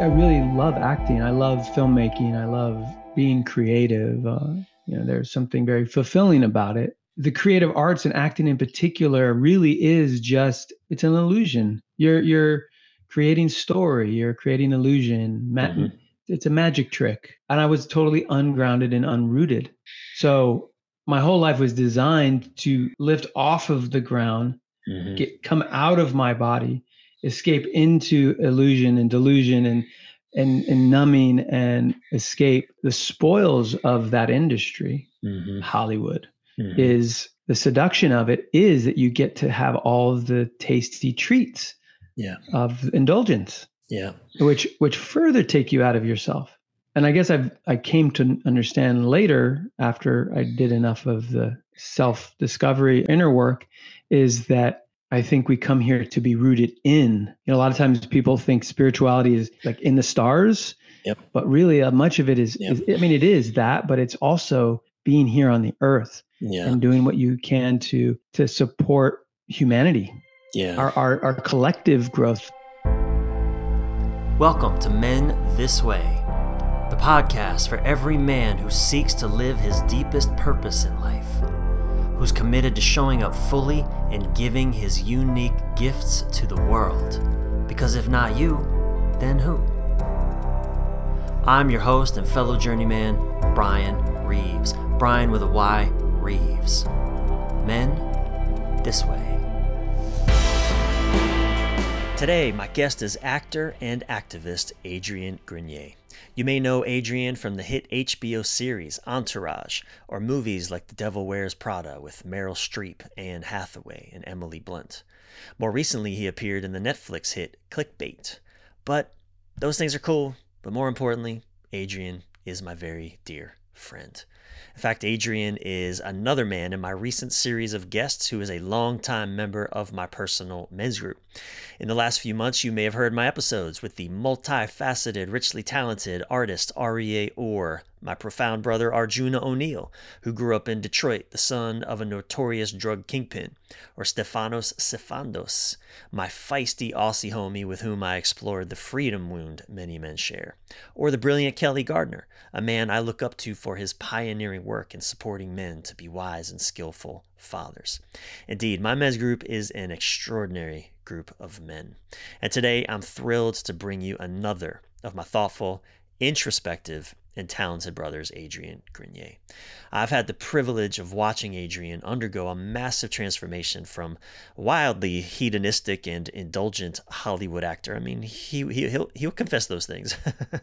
I really love acting. I love filmmaking. I love being creative. Uh, you know, there's something very fulfilling about it. The creative arts and acting in particular really is just it's an illusion. You're you're creating story. You're creating illusion. Ma- mm-hmm. It's a magic trick. And I was totally ungrounded and unrooted. So my whole life was designed to lift off of the ground, mm-hmm. get come out of my body, escape into illusion and delusion and and, and numbing and escape the spoils of that industry, mm-hmm. Hollywood, mm-hmm. is the seduction of it is that you get to have all the tasty treats yeah. of indulgence. Yeah. Which which further take you out of yourself. And I guess I've I came to understand later after I did enough of the self-discovery inner work is that I think we come here to be rooted in. You know, a lot of times people think spirituality is like in the stars. Yep. But really, uh, much of it is, yep. is, I mean, it is that, but it's also being here on the earth yeah. and doing what you can to to support humanity yeah. our, our, our collective growth. Welcome to Men This Way, the podcast for every man who seeks to live his deepest purpose in life, who's committed to showing up fully and giving his unique gifts to the world. Because if not you, then who? I'm your host and fellow journeyman, Brian Reeves. Brian with a Y, Reeves. Men This Way. Today, my guest is actor and activist Adrian Grenier. You may know Adrian from the hit HBO series Entourage, or movies like The Devil Wears Prada with Meryl Streep, Anne Hathaway, and Emily Blunt. More recently, he appeared in the Netflix hit Clickbait. But those things are cool, but more importantly, Adrian is my very dear friend. In fact, Adrian is another man in my recent series of guests who is a longtime member of my personal men's group. In the last few months, you may have heard my episodes with the multifaceted, richly talented artist Aryeh-Or, my profound brother Arjuna O'Neal, who grew up in Detroit, the son of a notorious drug kingpin, or Stefanos Sifandos, my feisty Aussie homie with whom I explored the freedom wound many men share, or the brilliant Kelly Gardner, a man I look up to for his pioneering work in supporting men to be wise and skillful fathers. Indeed, my men's group is an extraordinary group of men. And today I'm thrilled to bring you another of my thoughtful, introspective, and talented brothers, Adrian Grenier. I've had the privilege of watching Adrian undergo a massive transformation from wildly hedonistic and indulgent Hollywood actor. I mean, he, he he'll he'll confess those things.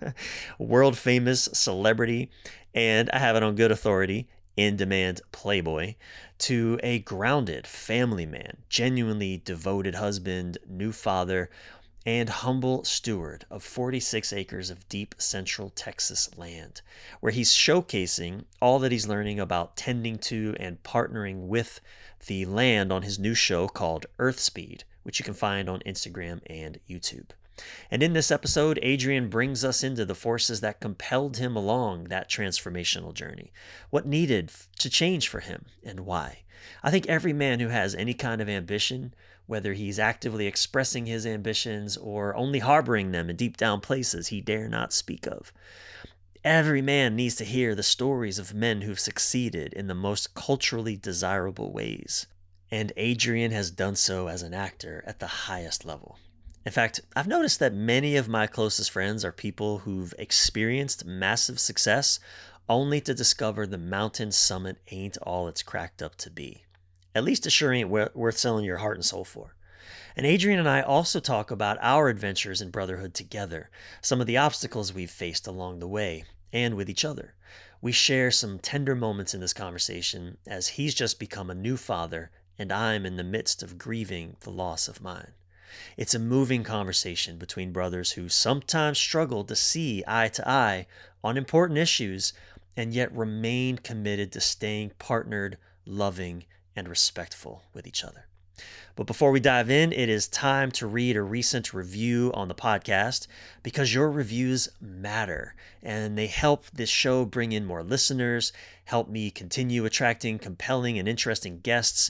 World famous celebrity, and I have it on good authority, in demand playboy, to a grounded family man, genuinely devoted husband, new father, and humble steward of 46 acres of deep central Texas land, where he's showcasing all that he's learning about tending to and partnering with the land on his new show called Earthspeed, which you can find on Instagram and YouTube. And in this episode, Adrian brings us into the forces that compelled him along that transformational journey, what needed to change for him, and why. I think every man who has any kind of ambition whether he's actively expressing his ambitions or only harboring them in deep down places he dare not speak of. Every man needs to hear the stories of men who've succeeded in the most culturally desirable ways. And Adrian has done so as an actor at the highest level. In fact, I've noticed that many of my closest friends are people who've experienced massive success only to discover the mountain summit ain't all it's cracked up to be. At least it sure ain't worth selling your heart and soul for. And Adrian and I also talk about our adventures in brotherhood together, some of the obstacles we've faced along the way, and with each other. We share some tender moments in this conversation as he's just become a new father and I'm in the midst of grieving the loss of mine. It's a moving conversation between brothers who sometimes struggle to see eye to eye on important issues and yet remain committed to staying partnered, loving, and respectful with each other. But before we dive in, it is time to read a recent review on the podcast because your reviews matter and they help this show bring in more listeners, help me continue attracting compelling and interesting guests,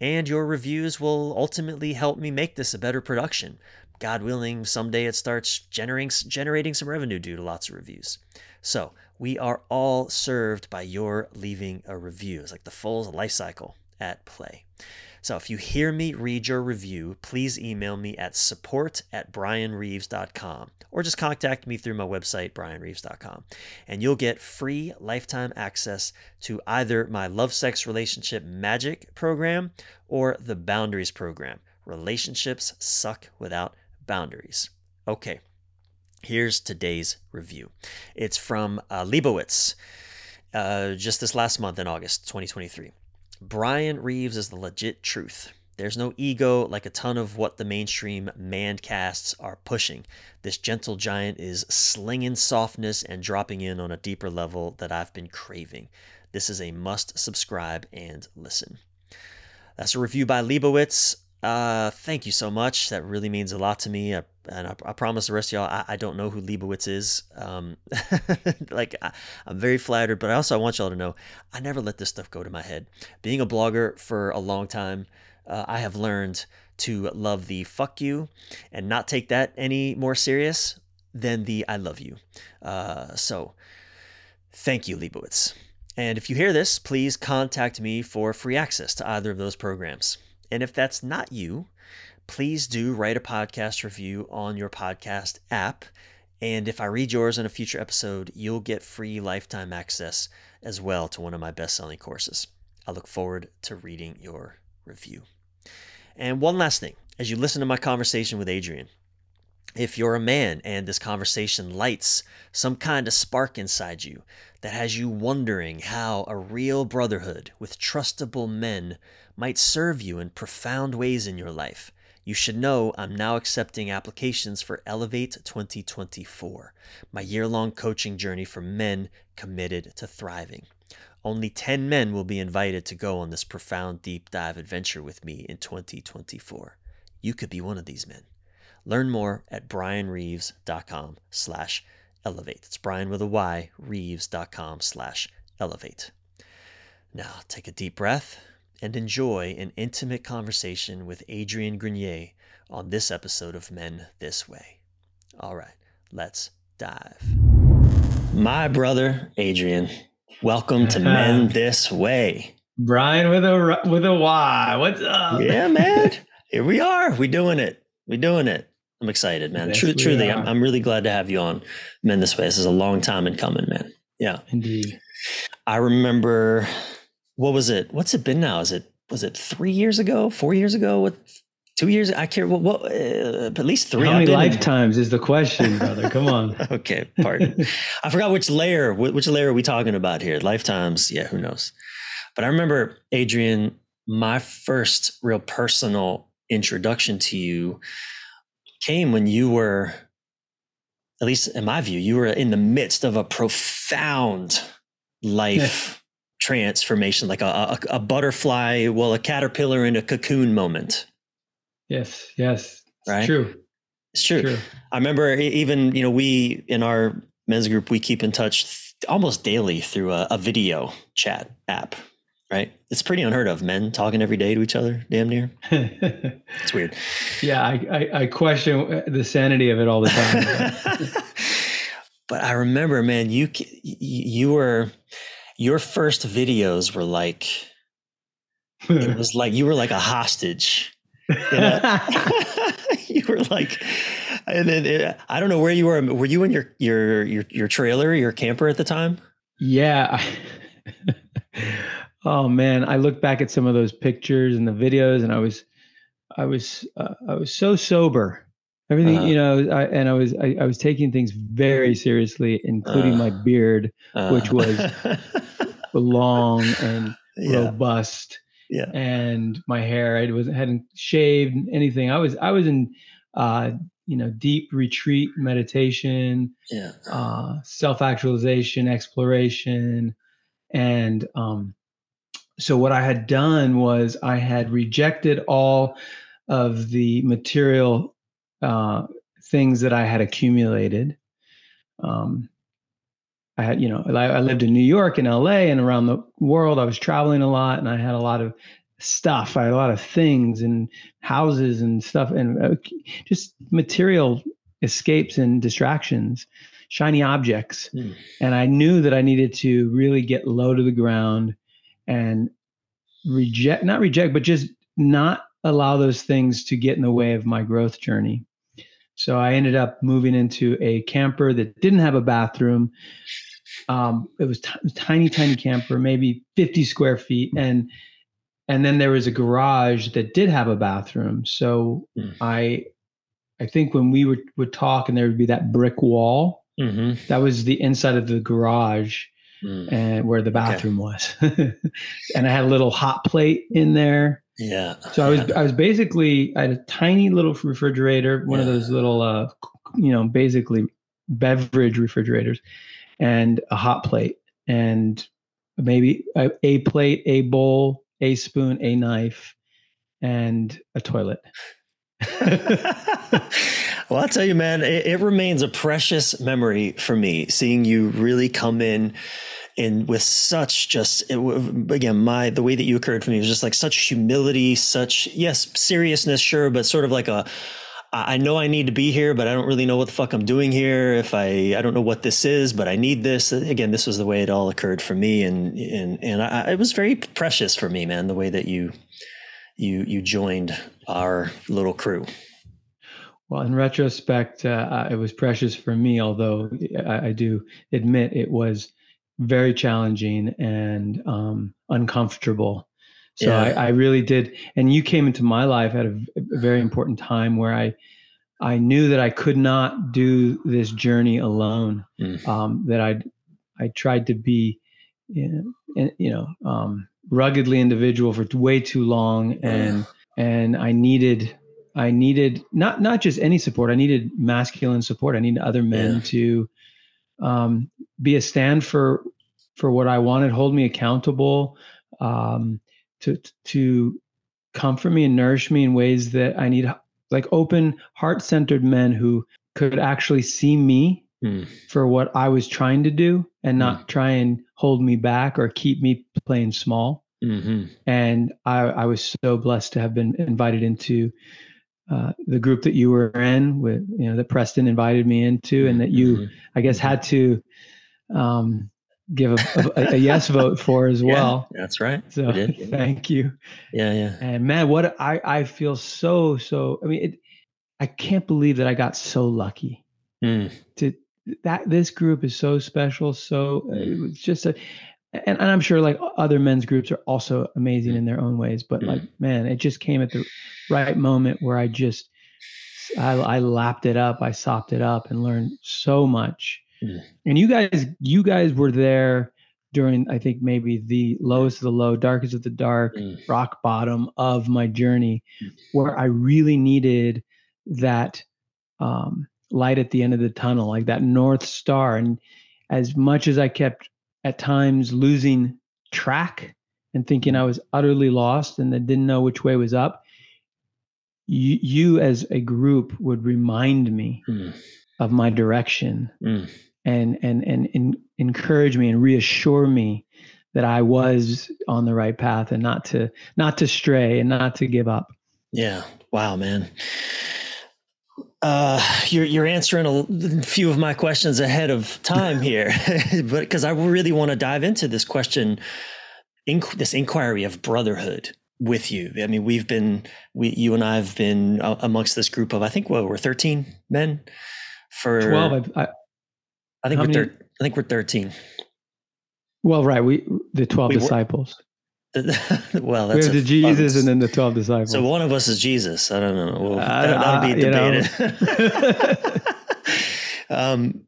and your reviews will ultimately help me make this a better production, God willing, someday it starts generating generating some revenue due to lots of reviews. So we are all served by your leaving a review. It's like the full life cycle at play. So if you hear me read your review, please email me at support at brianreeves.com or just contact me through my website, brianreeves.com. And you'll get free lifetime access to either my Love Sex Relationship Magic program or the Boundaries program. Relationships suck without boundaries. Okay, here's today's review. It's from uh, Leibowitz, uh, just this last month in August 2023. Brian Reeves is the legit truth. There's no ego like a ton of what the mainstream man casts are pushing. This gentle giant is slinging softness and dropping in on a deeper level that I've been craving. This is a must subscribe and listen. That's a review by Leibowitz. Uh, thank you so much. That really means a lot to me. I, and I, I, promise the rest of y'all, I, I don't know who Leibowitz is. Um, like I, am very flattered, but I also I want y'all to know I never let this stuff go to my head. Being a blogger for a long time, uh, I have learned to love the fuck you and not take that any more serious than the I love you. Uh, so thank you, Leibowitz. And if you hear this, please contact me for free access to either of those programs. And if that's not you, please do write a podcast review on your podcast app. And if I read yours in a future episode, you'll get free lifetime access as well to one of my best selling courses. I look forward to reading your review. And one last thing as you listen to my conversation with Adrian, if you're a man and this conversation lights some kind of spark inside you that has you wondering how a real brotherhood with trustable men might serve you in profound ways in your life. You should know I'm now accepting applications for Elevate 2024, my year long coaching journey for men committed to thriving. Only 10 men will be invited to go on this profound deep dive adventure with me in 2024. You could be one of these men. Learn more at brianreeves.com slash elevate. It's Brian with a Y, reeves.com slash elevate. Now take a deep breath and enjoy an intimate conversation with Adrian Grenier on this episode of Men This Way. All right, let's dive. My brother, Adrian, welcome to Men This Way. Brian with a with a Y. What's up? Yeah, man. Here we are. We doing it. We doing it. I'm excited, man. Yes, truly, I'm, I'm really glad to have you on Men This Way. This is a long time in coming, man. Yeah. Indeed. I remember what was it? What's it been now? Is it was it three years ago? Four years ago? What? Two years? I care. What? what uh, at least three. How many lifetimes in, is the question, brother? Come on. okay, pardon. I forgot which layer. Which layer are we talking about here? Lifetimes? Yeah, who knows? But I remember Adrian. My first real personal introduction to you came when you were, at least in my view, you were in the midst of a profound life transformation, like a, a, a butterfly, well, a caterpillar in a cocoon moment. Yes, yes, right. True. It's true. true. I remember even you know we in our men's group we keep in touch almost daily through a, a video chat app. Right, it's pretty unheard of. Men talking every day to each other, damn near. it's weird. Yeah, I, I, I question uh, the sanity of it all the time. but I remember, man, you you were your first videos were like it was like you were like a hostage. You, know? you were like, and then it, I don't know where you were. Were you in your your your your trailer, your camper at the time? Yeah. oh man, I look back at some of those pictures and the videos, and I was, I was, uh, I was so sober. Everything, uh-huh. you know, I, and I was, I, I, was taking things very seriously, including uh, my beard, uh, which was long and yeah. robust. Yeah. And my hair, I was hadn't shaved anything. I was I was in uh, you know, deep retreat meditation, yeah. uh, self-actualization, exploration. And um, so what I had done was I had rejected all of the material uh, things that I had accumulated. Um, I had, you know, I, I lived in New York and LA and around the world. I was traveling a lot and I had a lot of stuff. I had a lot of things and houses and stuff and uh, just material escapes and distractions, shiny objects. Mm. And I knew that I needed to really get low to the ground and reject, not reject, but just not allow those things to get in the way of my growth journey. So I ended up moving into a camper that didn't have a bathroom. Um, it was t- tiny, tiny camper, maybe 50 square feet, and and then there was a garage that did have a bathroom. So mm. I, I think when we would would talk, and there would be that brick wall. Mm-hmm. That was the inside of the garage, mm. and where the bathroom okay. was. and I had a little hot plate in there. Yeah. So I was yeah. I was basically I had a tiny little refrigerator, one yeah. of those little uh you know basically beverage refrigerators, and a hot plate and maybe a, a plate, a bowl, a spoon, a knife, and a toilet. well, I'll tell you, man, it, it, remains a precious memory for me seeing you really come in and with such just it, again my the way that you occurred for me was just like such humility such yes seriousness sure but sort of like a I know I need to be here, but I don't really know what the fuck I'm doing here. If I, I don't know what this is, but I need this. Again, this was the way it all occurred for me, and and and I, it was very precious for me, man. The way that you, you you joined our little crew. Well, in retrospect, uh, it was precious for me. Although I, I do admit it was very challenging and um, uncomfortable so yeah. I, I, really did. And you came into my life at a, a, very important time where I, I knew that I could not do this journey alone. Mm. Um, that I, I tried to be, you know, you know um, ruggedly individual for way too long, and and I needed, I needed not not just any support. I needed masculine support. I needed other men yeah. to um, be a stand for for what I wanted, hold me accountable. Um, to to comfort me and nourish me in ways that I need like open heart-centered men who could actually see me mm. for what I was trying to do and not mm. try and hold me back or keep me playing small. Mm-hmm. And I, I, was so blessed to have been invited into uh, the group that you were in with, you know, that Preston invited me into and that you, mm-hmm. I guess, had to um, give a, a, a yes vote for as well. That's right. So thank you. Yeah, yeah. And man, what I I feel so so. I mean, it, I can't believe that I got so lucky. Mm. To that this group is so special. So uh, mm. it's just a. And, and I'm sure like other men's groups are also amazing mm. in their own ways, but like mm. man, it just came at the right moment where I just I, I lapped it up, I sopped it up, and learned so much Mm. And you guys, you guys were there during, I think maybe the lowest of the low, darkest of the dark, mm. rock bottom of my journey, mm. where I really needed that um, light at the end of the tunnel, like that north star. And as much as I kept at times losing track and thinking I was utterly lost and that didn't know which way was up, you, you as a group would remind me mm. of my direction. Mm and and and, and encourage me and reassure me that I was on the right path and not to not to stray and not to give up. Yeah. Wow, man. Uh, you're you're answering a few of my questions ahead of time here, but because I really want to dive into this question, inc- this inquiry of brotherhood with you. I mean, we've been we you and I have been amongst this group of I think what we're 13 men for 12 I, I think we're thir- I think we're thirteen. Well, right. We the twelve we disciples. well, that's we have the Jesus fun. and then the twelve disciples. So one of us is Jesus. I don't know. Well, that, will be debated. um,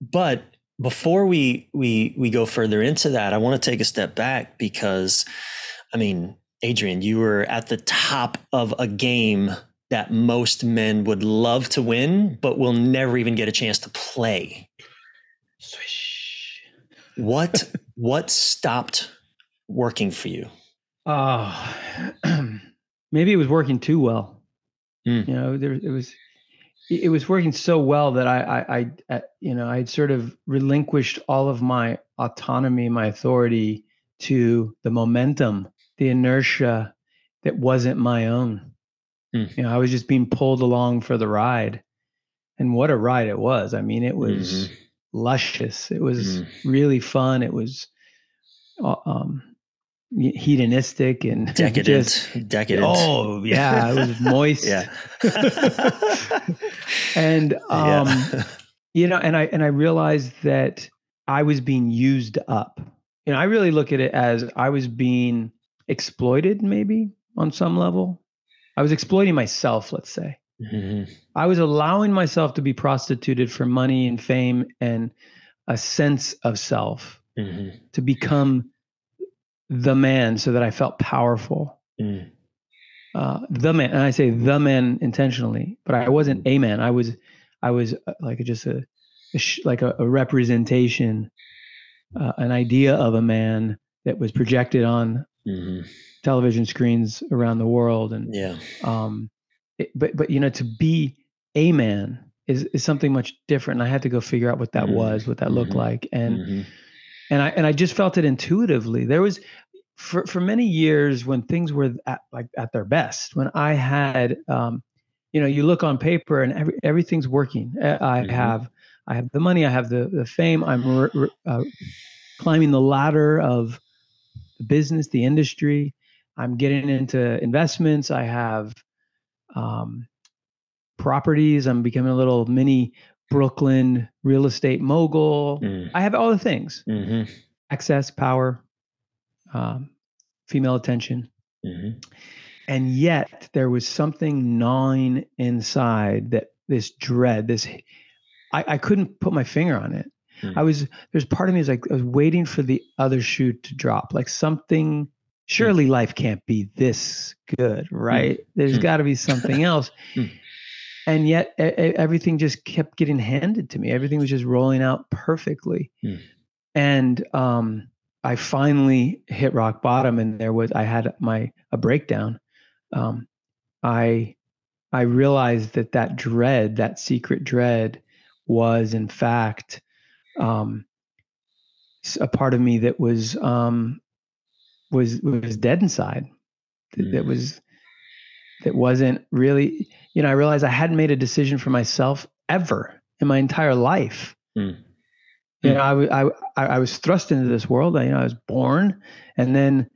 but before we we we go further into that, I want to take a step back because, I mean, Adrian, you were at the top of a game that most men would love to win, but will never even get a chance to play. Swish. What what stopped working for you? Oh, maybe it was working too well. Mm. You know, there it was it was working so well that I, I, I, uh, you know, I had sort of relinquished all of my autonomy, my authority to the momentum, the inertia that wasn't my own. Mm. You know, I was just being pulled along for the ride. And what a ride it was. I mean, it was mm-hmm. luscious. It was mm. really fun. It was uh, um, hedonistic and decadent. Just, decadent. Oh, yeah. It was moist. yeah. and, um, yeah. you know, and I, and I realized that I was being used up. You know, I really look at it as I was being exploited, maybe on some level. I was exploiting myself, let's say. Mm-hmm. I was allowing myself to be prostituted for money and fame and a sense of self mm-hmm. to become the man so that I felt powerful. Mm. Uh, the man, and I say the man intentionally, but I wasn't a man. I was, I was uh, like just a, a sh- like a, a representation, uh, an idea of a man that was projected on mm-hmm. television screens around the world. And yeah, um, it, but but you know, to be a man is is something much different. And I had to go figure out what that mm-hmm. was, what that mm-hmm. looked like, and mm-hmm. and I and I just felt it intuitively. There was for for many years when things were at like at their best, when I had um, you know, you look on paper and every, everything's working. I mm-hmm. have I have the money, I have the the fame. I'm uh, climbing the ladder of the business, the industry. I'm getting into investments. I have um, properties. I'm becoming a little mini Brooklyn real estate mogul. Mm. I have all the things mm-hmm. access, power, um, female attention. Mm-hmm. And yet there was something gnawing inside that this dread, this, I, I couldn't put my finger on it. Mm. I was, there's part of me is like, I was waiting for the other shoe to drop, like something, surely mm. life can't be this good, mm. right? There's got to be something else. And yet everything just kept getting handed to me. Everything was just rolling out perfectly. Mm. And, um, I finally hit rock bottom and there was I had my a breakdown. Um, I I realized that that dread, that secret dread, was in fact um, a part of me that was um, was was dead inside. That, mm. that was that wasn't really. You know, I realized I hadn't made a decision for myself ever in my entire life. Mm. You know, I, I, I was thrust into this world. I, you know, I was born, and then,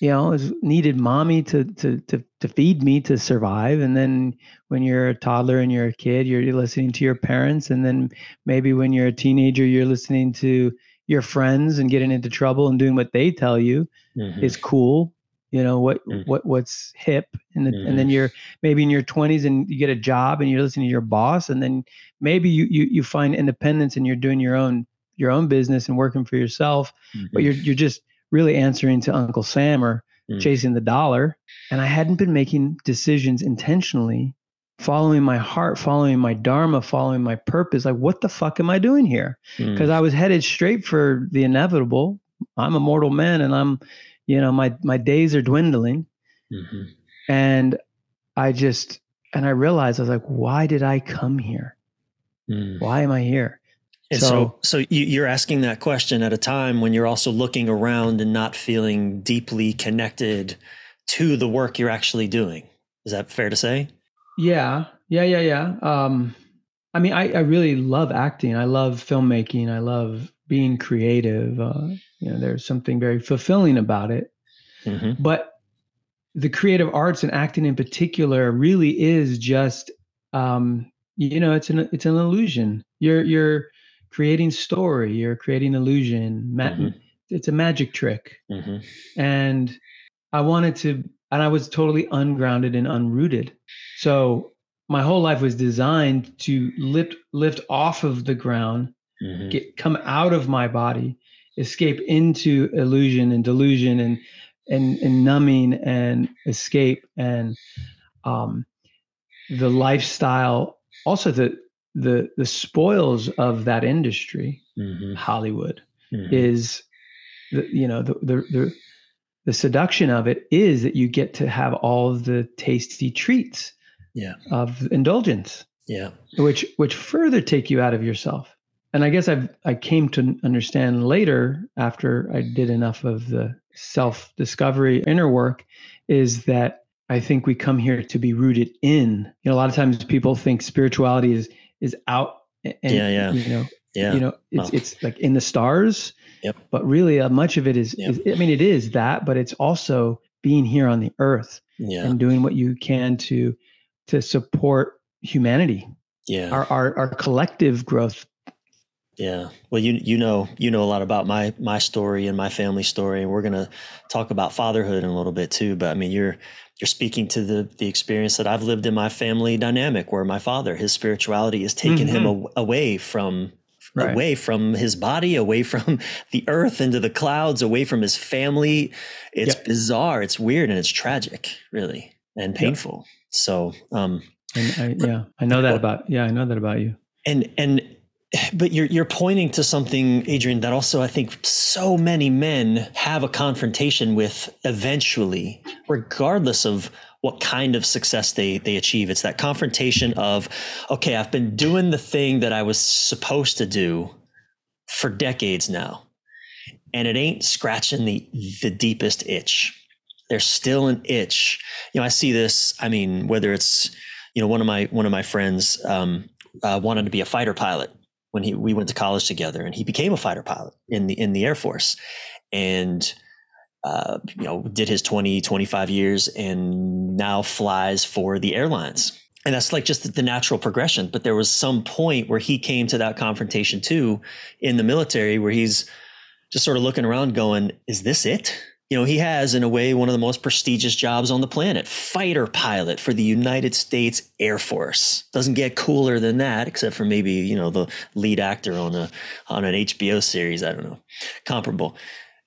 you know, I was needed mommy to to to to feed me to survive. And then when you're a toddler and you're a kid, you're, listening to your parents, and then maybe when you're a teenager, you're listening to your friends and getting into trouble and doing what they tell you mm-hmm. is cool you know what mm-hmm. what what's hip and, the, mm-hmm. and then mm-hmm. you're maybe in your 20s and you get a job and you're listening to your boss and then maybe you you, you find independence and you're doing your own your own business and working for yourself, mm-hmm. but you're you're just really answering to Uncle Sam or mm. chasing the dollar. And I hadn't been making decisions intentionally, following my heart, following my dharma, following my purpose. Like, what the fuck am I doing here? Because mm. I was headed straight for the inevitable. I'm a mortal man, and I'm, you know, my my days are dwindling, mm-hmm. and I just and I realized I was like, why did I come here? Mm. Why am I here? And so, so, so you, are asking that question at a time when you're also looking around and not feeling deeply connected to the work you're actually doing. Is that fair to say? Yeah, yeah, yeah, yeah. Um, I mean, I, I really love acting. I love filmmaking. I love being creative. Uh, you know, there's something very fulfilling about it. Mm-hmm. But the creative arts and acting in particular really is just, um, you know, it's an it's an illusion. You're you're creating story you're creating illusion mm-hmm. it's a magic trick mm-hmm. and i wanted to and i was totally ungrounded and unrooted so my whole life was designed to lift lift off of the ground mm-hmm. get come out of my body escape into illusion and delusion and and, and numbing and escape and um, the lifestyle also the the the spoils of that industry, mm-hmm. Hollywood, mm-hmm. is the you know the, the the the seduction of it is that you get to have all the tasty treats yeah. of indulgence. Yeah. Which which further take you out of yourself. and I guess I've I came to understand later after I did enough of the self discovery inner work is that I think we come here to be rooted in. You know, a lot of times people think spirituality is is out and yeah, yeah. you know, Yeah. you know, it's it's like in the stars. Yep. But really, uh, much of it is, Yep. is. I mean, it is that, but it's also being here on the earth yeah. and doing what you can to to support humanity, Yeah. our our, our collective growth. Yeah. Well, you you know you know a lot about my my story and my family story, and we're gonna talk about fatherhood in a little bit too. But I mean, you're you're speaking to the the experience that I've lived in my family dynamic, where my father, his spirituality has taken him aw- away from Right. away from his body, away from the earth, into the clouds, away from his family. It's Yep. bizarre. It's weird, and it's tragic, really, and painful. So, um, And I, yeah, I know that about yeah, I know that about you. and and but you're you're pointing to something adrian that also i think so many men have a confrontation with eventually regardless of what kind of success they they achieve. It's that confrontation of okay i've been doing the thing that i was supposed to do for decades now and it ain't scratching the the deepest itch. There's still an itch. You know i see this i mean whether it's you know one of my one of my friends um, uh, wanted to be a fighter pilot when he we went to college together, and he became a fighter pilot in the in the Air Force, and uh, you know did his 20 25 years and now flies for the airlines. And that's like just the natural progression. But there was some point where he came to that confrontation too in the military where he's just sort of looking around going is this it you know he has in a way one of the most prestigious jobs on the planet fighter pilot for the united states air force. Doesn't get cooler than that except for maybe you know the lead actor on a on an hbo series i don't know comparable.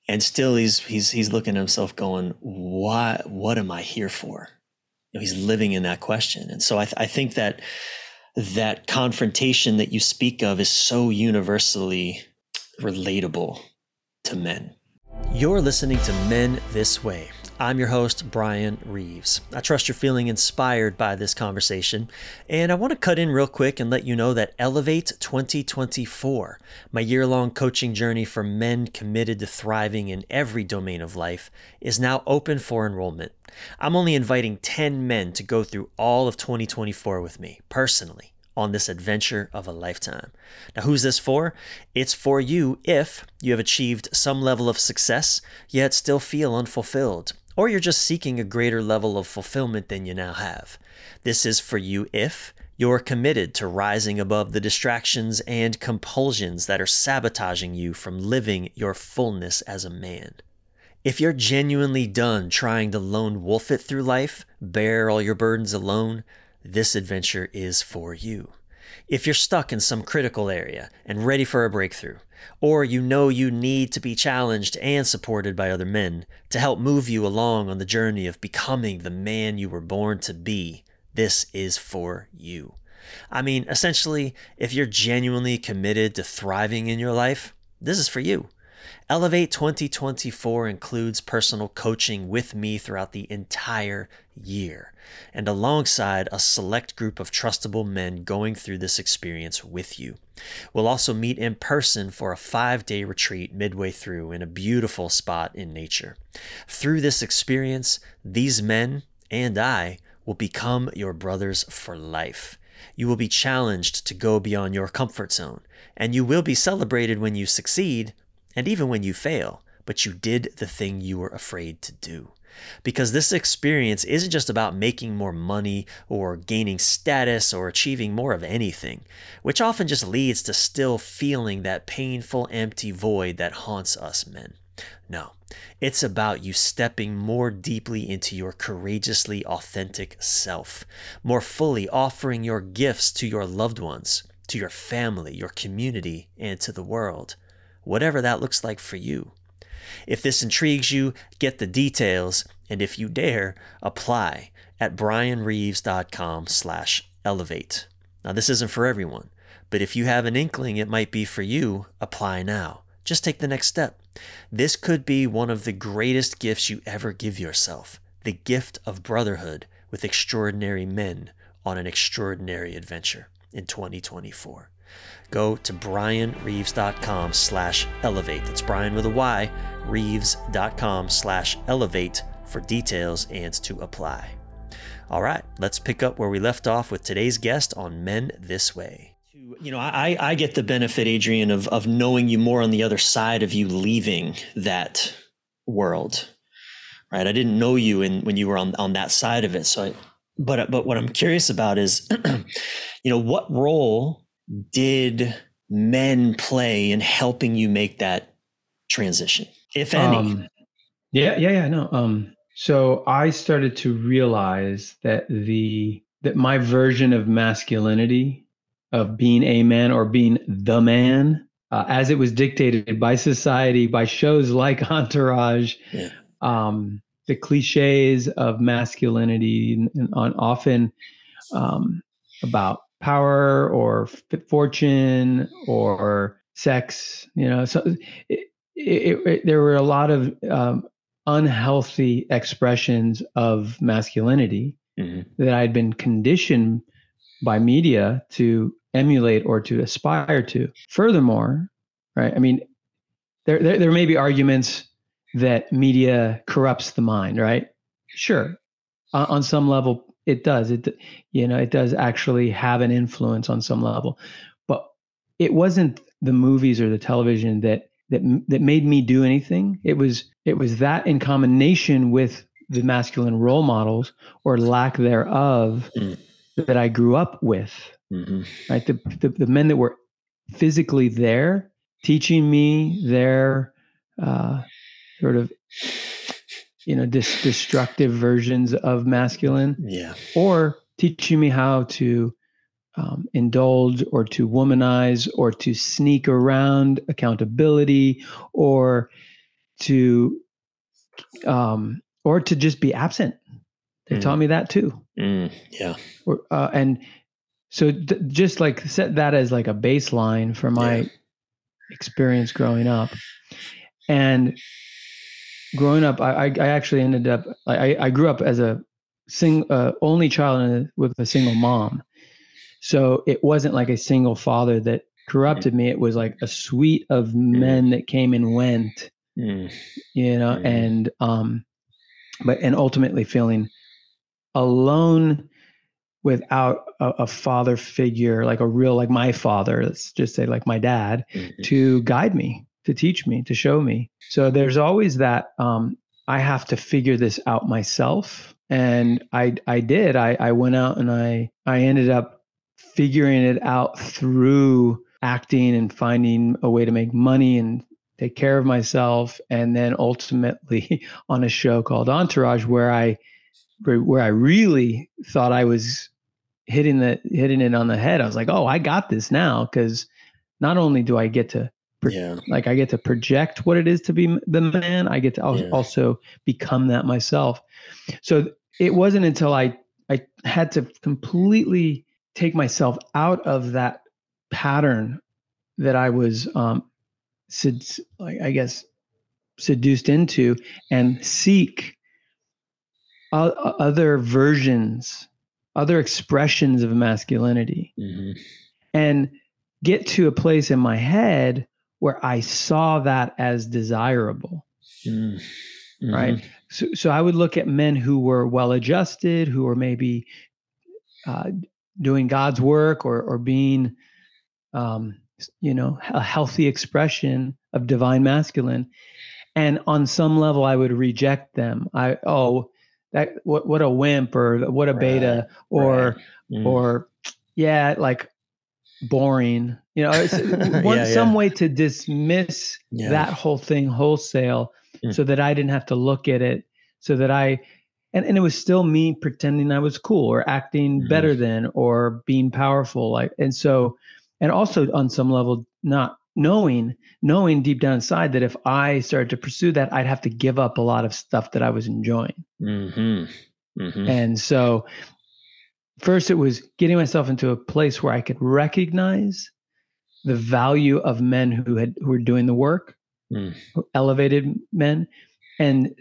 And still he's he's he's looking at himself going why what am i here for? You know, he's living in that question. And so I, th- I think that that confrontation that you speak of is so universally relatable to men you're listening to Men This Way. I'm your host, Brian Reeves. I trust you're feeling inspired by this conversation, and I want to cut in real quick and let you know that Elevate 2024, my year long coaching journey for men committed to thriving in every domain of life, is now open for enrollment. I'm only inviting 10 men to go through all of 2024 with me, personally on this adventure of a lifetime. Now, who's this for? It's for you if you have achieved some level of success, yet still feel unfulfilled, or you're just seeking a greater level of fulfillment than you now have. This is for you if you're committed to rising above the distractions and compulsions that are sabotaging you from living your fullness as a man. If you're genuinely done trying to lone wolf it through life, bear all your burdens alone, this adventure is for you. If you're stuck in some critical area and ready for a breakthrough, or you know you need to be challenged and supported by other men to help move you along on the journey of becoming the man you were born to be, this is for you. I mean, essentially, if you're genuinely committed to thriving in your life, this is for you. Elevate 2024 includes personal coaching with me throughout the entire year and alongside a select group of trustable men going through this experience with you. We'll also meet in person for a five day retreat midway through in a beautiful spot in nature. Through this experience, these men and I will become your brothers for life. You will be challenged to go beyond your comfort zone, and you will be celebrated when you succeed and even when you fail, but you did the thing you were afraid to do. Because this experience isn't just about making more money or gaining status or achieving more of anything, which often just leads to still feeling that painful, empty void that haunts us men. No, it's about you stepping more deeply into your courageously authentic self, more fully offering your gifts to your loved ones, to your family, your community, and to the world whatever that looks like for you. If this intrigues you, get the details, and if you dare, apply at brianreeves.com slash elevate. Now, this isn't for everyone, but if you have an inkling it might be for you, apply now. Just take the next step. This could be one of the greatest gifts you ever give yourself the gift of brotherhood with extraordinary men on an extraordinary adventure in 2024. Go to brianreeves.com slash elevate. That's Brian with a Y, reeves.com slash elevate for details and to apply. All right, let's pick up where we left off with today's guest on Men This Way. You know, I, I get the benefit, Adrian, of, of knowing you more on the other side of you leaving that world, right? I didn't know you in, when you were on, on that side of it. So, I, but, but what I'm curious about is, you know, what role did men play in helping you make that transition, if any? Um, yeah, yeah, yeah. No. Um, so I started to realize that the that my version of masculinity, of being a man or being the man, uh, as it was dictated by society, by shows like Entourage, yeah. um, the cliches of masculinity, and, and on often um, about power or fortune or sex. You know, so it, it, it, there were a lot of um, unhealthy expressions of masculinity mm-hmm. that I'd been conditioned by media to emulate or to aspire to. Furthermore, right? I mean, there, there, there may be arguments that media corrupts the mind, right? Sure, uh, on some level it does. It you know it does actually have an influence on some level, but it wasn't the movies or the television that that that made me do anything. It was it was that in combination with the masculine role models or lack thereof mm. that I grew up with. Mm-hmm. Right, the, the, the men that were physically there, teaching me their uh, sort of you know dis- destructive versions of masculine. Yeah, or teaching me how to um, indulge or to womanize or to sneak around accountability or to um, or to just be absent. They mm. taught me that too. Mm, yeah. Or, uh, and so th- just like set that as like a baseline for my yeah. experience growing up. And growing up, I, I, actually ended up, I, I grew up as a sing, uh, only child with a single mom. So it wasn't like a single father that corrupted me. It was like a suite of mm. men that came and went, mm. you know, mm. and, um, but, and ultimately feeling alone without a, a, father figure, like a real, like my father, let's just say like my dad, mm-hmm. to guide me, to teach me, to show me. So there's always that, um, I have to figure this out myself. And I, I did, I, I went out and I, I ended up figuring it out through acting and finding a way to make money and take care of myself and then ultimately on a show called entourage where i where i really thought i was hitting the hitting it on the head i was like oh i got this now because not only do i get to yeah. like i get to project what it is to be the man i get to yeah. also become that myself so it wasn't until i i had to completely take myself out of that pattern that I was, um, sed- I guess, seduced into and seek o- other versions, other expressions of masculinity, mm-hmm. and get to a place in my head where I saw that as desirable. Mm-hmm. Right. So, so I would look at men who were well adjusted, who were maybe uh, doing God's work or or being um, you know a healthy expression of divine masculine and on some level i would reject them i oh that what what a wimp or what a beta or right. mm. or yeah like boring you know it's one, yeah, some way to dismiss yeah. that whole thing wholesale mm. so that i didn't have to look at it so that i and, and it was still me pretending I was cool or acting mm-hmm. better than or being powerful. Like, and so, and also on some level, not knowing, knowing deep down inside that if I started to pursue that, I'd have to give up a lot of stuff that I was enjoying. Mm-hmm. Mm-hmm. And so, first, it was getting myself into a place where I could recognize the value of men who had who were doing the work, mm. elevated men, and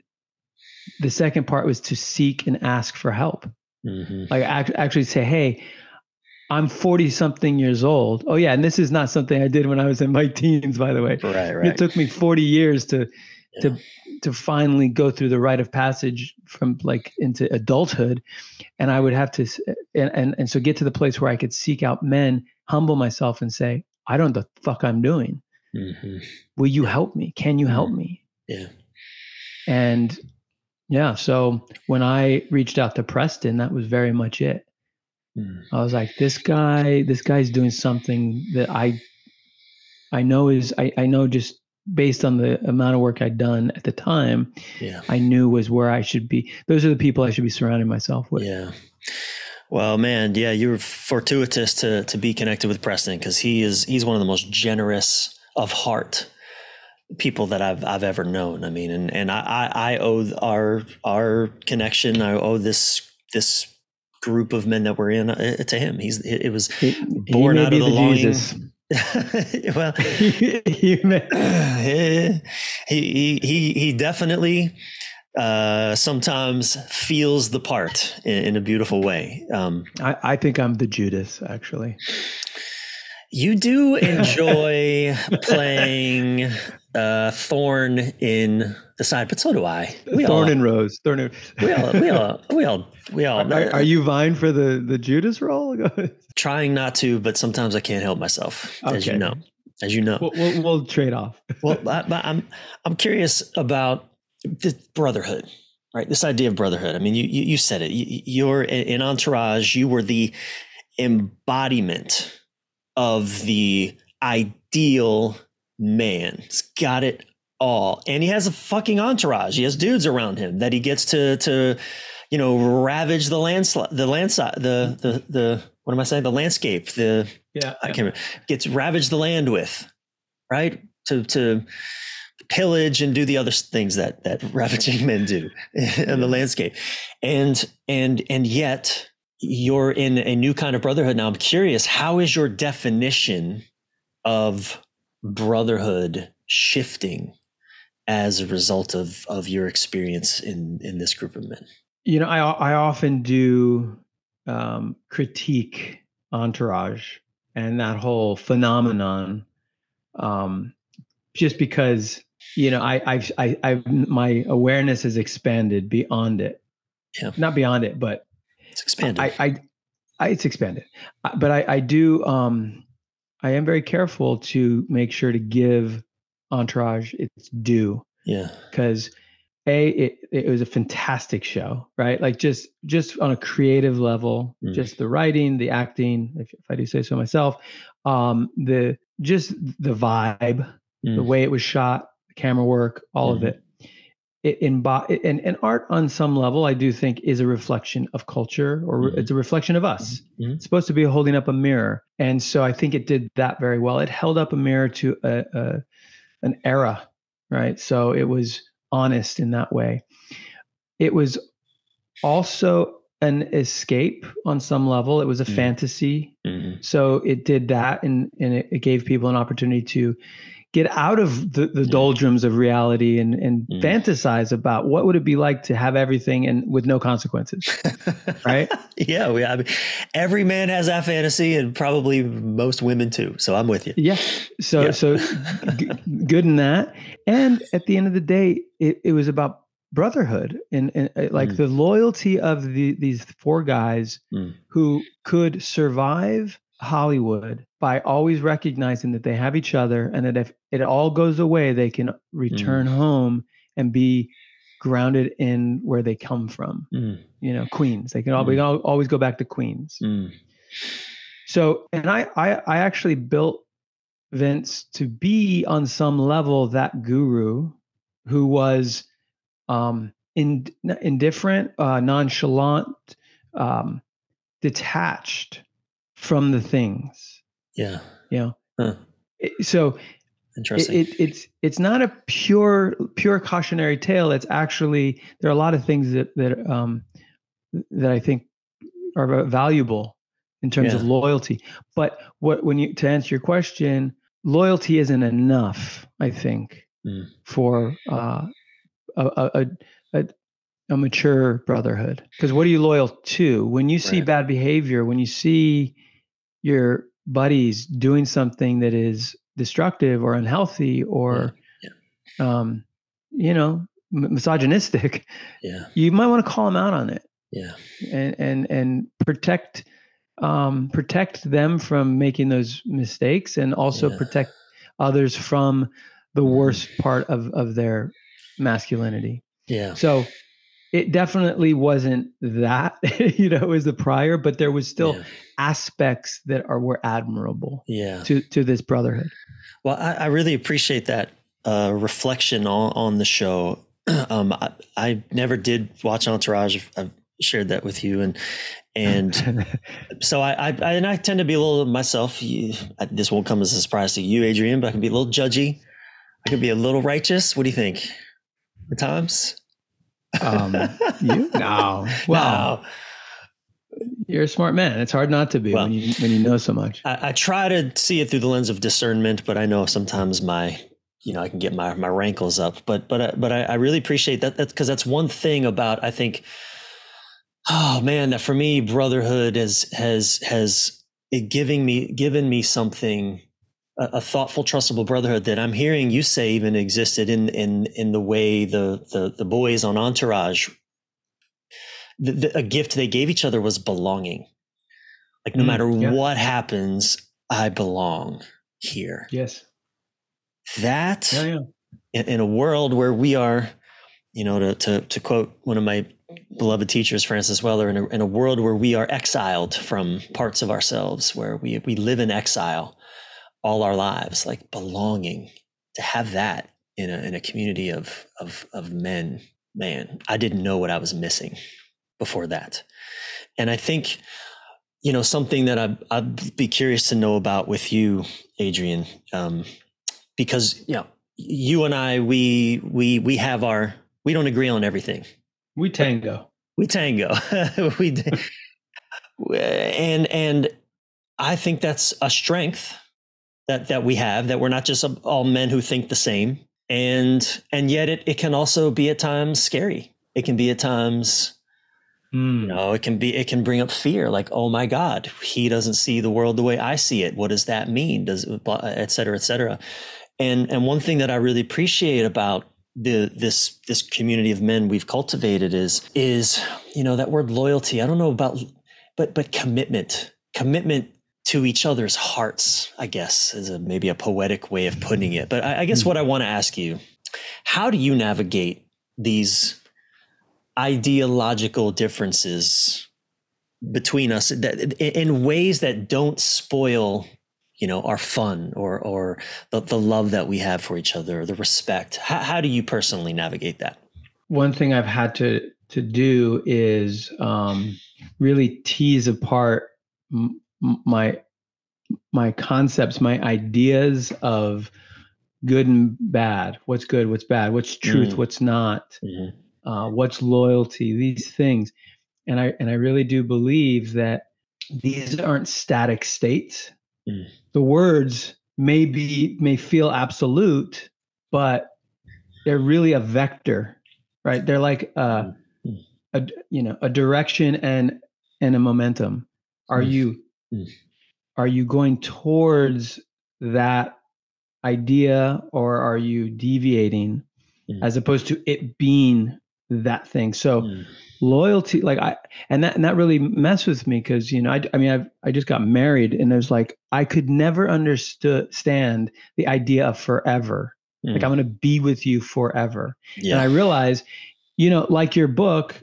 the second part was to seek and ask for help. Mm-hmm. Like actually say, hey, I'm 40 something years old. Oh yeah, and this is not something I did when I was in my teens, by the way. Right, right. It took me 40 years to. To to finally go through the rite of passage from like into adulthood, and I would have to and and, and so get to the place where I could seek out men, humble myself, and say, I don't know the fuck I'm doing. Mm-hmm. Will you help me? Can you help mm-hmm. me? Yeah. And yeah, so when I reached out to Preston, that was very much it. Mm. I was like, this guy, this guy's doing something that I I know is I, I know just based on the amount of work I'd done at the time, yeah. I knew was where I should be. Those are the people I should be surrounding myself with. Yeah. Well, man, yeah, you were fortuitous to to be connected with Preston because he is he's one of the most generous of heart people that I've I've ever known. I mean, and and I I owe our our connection. I owe this this group of men that we're in uh, to him. He's it, was born out of the, the longing. well, he, he he he definitely uh, sometimes feels the part in, in a beautiful way. Um, I, I think I'm the Judas, actually. You do enjoy playing uh, Thorn in the side, but so do I. We Thorn all, and Rose. Thorn and we all we all we all we all. Are, are you vying for the the Judas role? Trying not to, but sometimes I can't help myself, okay. as you know. As you know, we'll, we'll, we'll trade off. well, I, I'm I'm curious about the brotherhood, right? This idea of brotherhood. I mean, you you, you said it. You, you're in Entourage. You were the embodiment of the ideal man. He's got it all. And he has a fucking entourage. He has dudes around him that he gets to to you know ravage the landslide the landside the the the what am I saying? The landscape. The yeah, I can't remember. Gets ravage the land with, right? To to pillage and do the other things that that ravaging men do in the landscape. And and and yet you're in a new kind of brotherhood now. I'm curious, how is your definition of brotherhood shifting as a result of of your experience in in this group of men? You know, I I often do um, critique entourage and that whole phenomenon, um, just because you know I I've I, I've my awareness has expanded beyond it. Yeah, not beyond it, but it's expanded. I, I, I it's expanded, but I, I do. Um, I am very careful to make sure to give Entourage its due. Yeah. Because a it, it was a fantastic show, right? Like just just on a creative level, mm. just the writing, the acting, if, if I do say so myself, um, the just the vibe, mm. the way it was shot, the camera work, all mm. of mm-hmm. it it in and, and art on some level i do think is a reflection of culture or mm-hmm. it's a reflection of us mm-hmm. it's supposed to be holding up a mirror and so i think it did that very well it held up a mirror to a, a an era right so it was honest in that way it was also an escape on some level it was a mm-hmm. fantasy mm-hmm. so it did that and and it, it gave people an opportunity to get out of the, the doldrums of reality and, and mm. fantasize about what would it be like to have everything and with no consequences right yeah we I mean, every man has that fantasy and probably most women too so i'm with you yeah so yeah. so g- good in that and at the end of the day it, it was about brotherhood and, and uh, like mm. the loyalty of the, these four guys mm. who could survive Hollywood by always recognizing that they have each other and that if it all goes away, they can return mm. home and be grounded in where they come from. Mm. You know, Queens. They can all, mm. always go back to Queens. Mm. So, and I, I, I actually built Vince to be on some level that guru who was um, in, indifferent, uh, nonchalant, um, detached from the things. Yeah. You know. Huh. so Interesting. It, it, it's it's not a pure pure cautionary tale. It's actually there are a lot of things that that um that I think are valuable in terms yeah. of loyalty. But what when you to answer your question, loyalty isn't enough. I think mm. for uh, a, a, a a mature brotherhood. Because what are you loyal to? When you see right. bad behavior, when you see your buddies doing something that is destructive or unhealthy or yeah. Yeah. um you know misogynistic yeah you might want to call them out on it yeah and and and protect um protect them from making those mistakes and also yeah. protect others from the mm-hmm. worst part of of their masculinity yeah so it definitely wasn't that you know as the prior but there was still yeah. aspects that are were admirable yeah. to to this brotherhood. Well i, I really appreciate that uh, reflection on, on the show. Um, I, I, never did watch entourage. I've shared that with you and and so I, I, and i tend to be a little myself. You, this won't come as a surprise to you adrian but i can be a little judgy. I can be a little righteous. What do you think? At times um, you? No. Well, no. you're a smart man. It's hard not to be well, when you when you know so much. I, I, try to see it through the lens of discernment, but I know sometimes my you know I can get my my rankles up. But but uh, but I, I really appreciate that. That's because that's one thing about I think. Oh man, that for me, brotherhood has has has it giving me given me something a, a, thoughtful, trustable brotherhood that I'm hearing you say even existed in in in the way the the, the boys on Entourage. The, the, a gift they gave each other was belonging. Like no mm, matter yeah. what happens, I belong here. Yes. That yeah, yeah. In, in a world where we are, you know, to to to quote one of my beloved teachers, Francis Weller, in a, in a world where we are exiled from parts of ourselves, where we we live in exile all our lives, like belonging, to have that in a, in a community of, of, of men, man, I didn't know what I was missing before that. And I think, you know, something that I'd, I'd be curious to know about with you, Adrian, um, because, you know, you and I, we, we, we have our, we don't agree on everything. We tango. We tango. we, and, and I think that's a strength that that we have that we're not just all men who think the same. And and yet it, it can also be at times scary. It can be at times mm. you know it can be it can bring up fear like oh my god he doesn't see the world the way i see it. What does that mean? Does et cetera et cetera. And and one thing that i really appreciate about the this this community of men we've cultivated is is you know that word loyalty. I don't know about but but commitment. Commitment to each other's hearts, I guess, is a, maybe a poetic way of putting it. But I, I guess what I want to ask you, how do you navigate these ideological differences between us that, in ways that don't spoil you know our fun or or the, the love that we have for each other the respect? How, how do you personally navigate that? One thing i've had to to do is um, really tease apart my my concepts, my ideas of good and bad, what's good, what's bad, what's truth, mm. what's not, mm-hmm. uh, what's loyalty, these things, and I and I really do believe that these aren't static states. Mm. The words may be may feel absolute, but they're really a vector, right? They're like a, mm. a you know a direction and and a momentum. Are mm. you Mm. Are you going towards that idea or are you deviating mm. as opposed to it being that thing? So mm. loyalty, like I, and that, and that really messed with me because, you know, I, I mean, I've, I just got married and there's like, I could never understand the idea of forever. Like I'm mm. going to be with you forever. Yeah. And I realize, you know, like your book,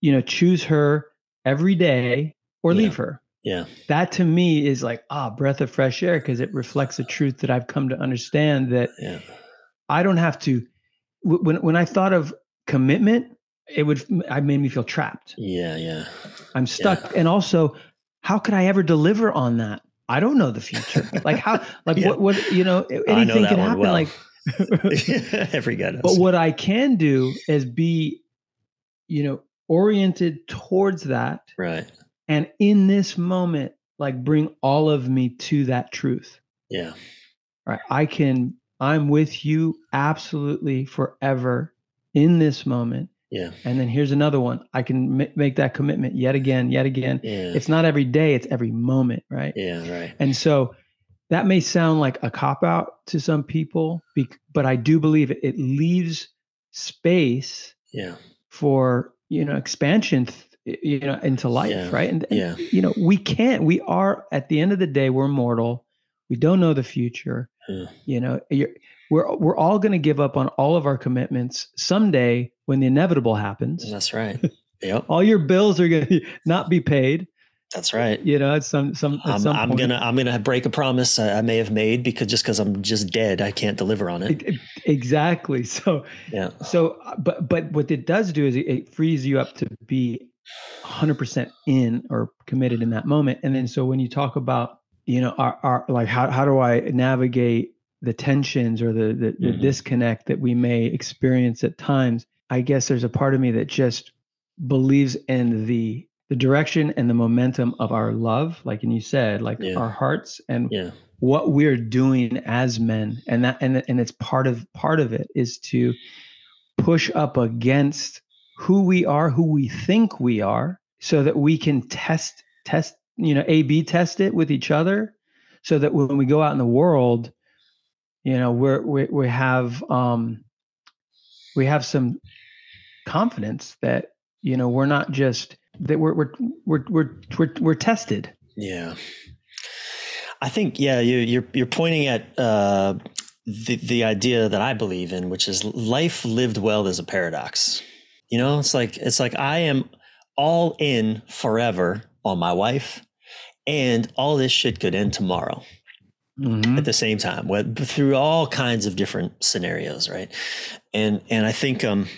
you know, choose her every day or yeah. leave her. Yeah. That to me is like, ah, breath of fresh air because it reflects a truth that I've come to understand that yeah. I don't have to when when I thought of commitment, it would I made me feel trapped. Yeah, yeah. I'm stuck. Yeah. And also, how could I ever deliver on that? I don't know the future. Like how like yeah. what what you know, anything know can happen well. like every guy does. But what I can do is be, you know, oriented towards that. Right and in this moment like bring all of me to that truth yeah right i can i'm with you absolutely forever in this moment Yeah. And then here's another one. I can m- make that commitment yet again, yet again. Yeah. It's not every day, it's every moment, right? yeah. Right. And so that may sound like a cop out to some people, but I do believe it, it leaves space Yeah. for, you know, expansion, you know, into life, Yeah. right? And, and, Yeah. you know, we can't, we are at the end of the day, we're mortal. We don't know the future. Yeah. You know, you're, we're we're all going to give up on all of our commitments someday when the inevitable happens. That's right. Yep. All your bills are going to not be paid. That's right. You know, at some some I'm, some I'm gonna I'm gonna break a promise I, I may have made because just because I'm just dead, I can't deliver on it. Exactly. So Yeah. so uh, but but what it does do is it, it frees you up to be 100% in or committed in that moment. And then so when you talk about you know our, our like how how do I navigate the tensions or the the, the Mhm. disconnect that we may experience at times? I guess there's a part of me that just believes in the the direction and the momentum of our love, like and you said, like Yeah. our hearts and Yeah. what we're doing as men and that and and it's part of part of it is to push up against who we are who we think we are so that we can test test you know a b test it with each other so that when we go out in the world you know we're we, we have um we have some confidence that you know we're not just that we're we're we're we're we're, we're tested Yeah. I think yeah, you, you're you're pointing at uh, the the idea that I believe in, which is life lived well is a paradox. You know, it's like it's like I am all in forever on my wife, and all this shit could end tomorrow Mhm. at the same time, with, through all kinds of different scenarios, right? And and I think um,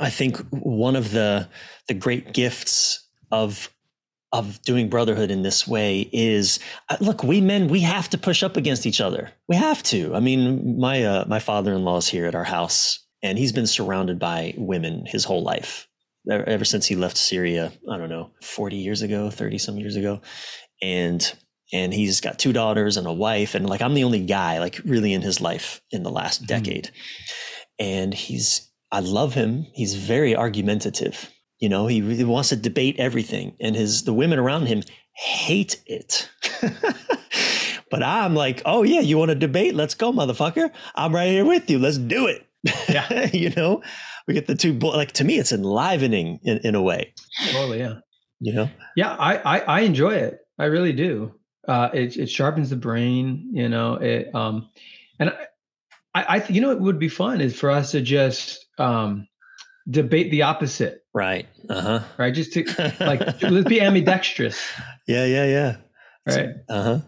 I think one of the the great gifts of of doing brotherhood in this way is uh, look we men we have to push up against each other. We have to. I mean my uh, my father-in-law is here at our house and he's been surrounded by women his whole life. Ever, since he left syria i don't know 40 years ago 30 some years ago. And and he's got two daughters and a wife and like i'm the only guy like really in his life in the last Mhm. decade. And he's i love him. He's very argumentative. You know he really wants to debate everything and his the women around him hate it. But i'm like oh yeah you want to debate? Let's go motherfucker. I'm right here with you. Let's do it. Yeah. you know? We get the two bo- like to me it's enlivening in, in a way. Totally yeah. You know? Yeah, I, I I enjoy it. I really do. Uh, it it sharpens the brain, you know. It um, and I, I, I you know, it would be fun is for us to just um, debate the opposite, right uh-huh right? Just to like let's be ambidextrous, yeah yeah yeah right? uh-huh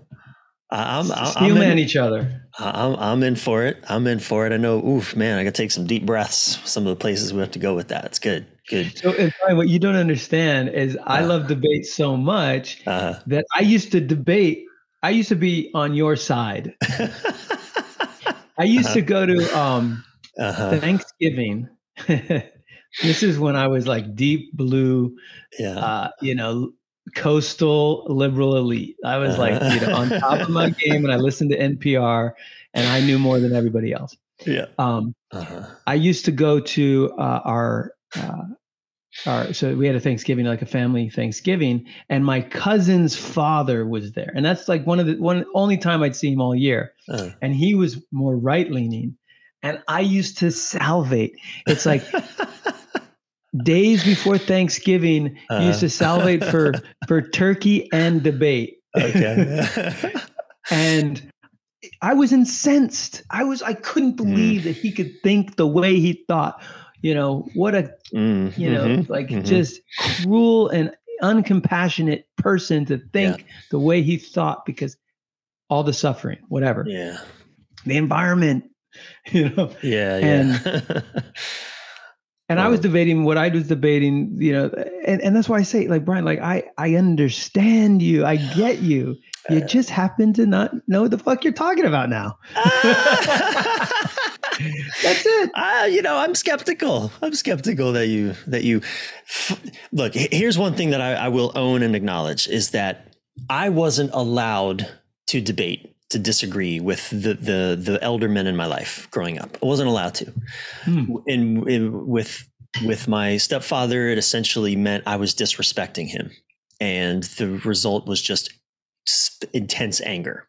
I- I'm, I'm, I'm, in, each other. I'm, I'm in for it. I'm in for it. I know, oof, man, I got to take some deep breaths. Some of the places we have to go with that. It's good. Good. So, Brian, what you don't understand is I Uh. love debate so much Uh, that I used to debate. I used to be on your side. I used to go to um, uh-huh. Thanksgiving. this is when I was like deep blue, Yeah. uh, you know, coastal liberal elite. I was like, you know, on top of my game, and I listened to NPR, and I knew more than everybody else. yeah. Um, Uh-huh. I used to go to uh, our. Uh, our, so we had a Thanksgiving, like a family Thanksgiving, and my cousin's father was there, and that's like one of the one only time I'd see him all year Uh. and he was more right leaning. And I used to salivate. It's like days before Thanksgiving, you used to salivate for for turkey and debate. okay. and I was incensed. I was I couldn't believe that he could think the way he thought. You know, what a Mm, you know, mhm, like mhm. just cruel and uncompassionate person to think the way he thought because all the suffering, whatever. Yeah. The environment, you know. Yeah. Yeah. And I was debating what I was debating, you know, and, and that's why I say, like, Brian, like, I, I understand you. I get you. You just happen to not know what the fuck you're talking about now. That's it. Uh, you know, I'm skeptical. I'm skeptical that you that you f- look. Here's one thing that I, I will own and acknowledge is that I wasn't allowed to debate, to disagree with the the the elder men in my life growing up. I wasn't allowed to. Hmm. In, in with with my stepfather, it essentially meant I was disrespecting him. And the result was just intense anger.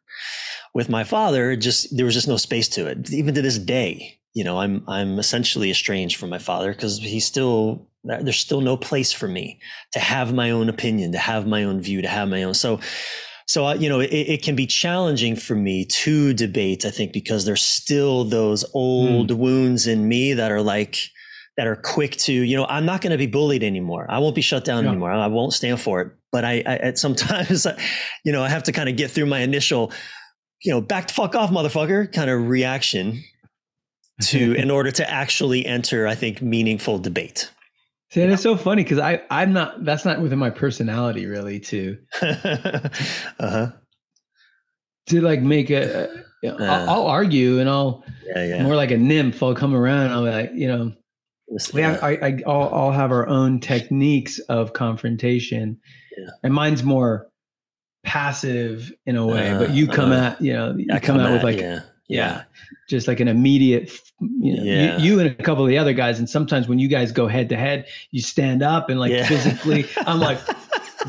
With my father, just there was just no space to it. Even to this day, you know, I'm I'm essentially estranged from my father because he's still there's still no place for me to have my own opinion, to have my own view, to have my own. So so uh, you know it, it, can be challenging for me to debate i think because there's still those old mm. wounds in me that are like that are quick to you know i'm not going to be bullied anymore i won't be shut down yeah. anymore i won't stand for it but i, I at sometimes you know i have to kind of get through my initial you know back the fuck off motherfucker kind of reaction to in order to actually enter i think meaningful debate See, and it's so funny because I I'm not that's not within my personality really to uh-huh. to like make a you know, uh, I'll, I'll, argue and I'll yeah, yeah. more like a nymph. I'll come around. I'll be like you know we have I, I all all have our own techniques of confrontation, yeah. and mine's more passive in a way. Uh, but you come uh, at you know you come, come, out with like yeah yeah just like an immediate you know yeah. you, you, and a couple of the other guys and sometimes when you guys go head to head you stand up and like yeah. physically i'm like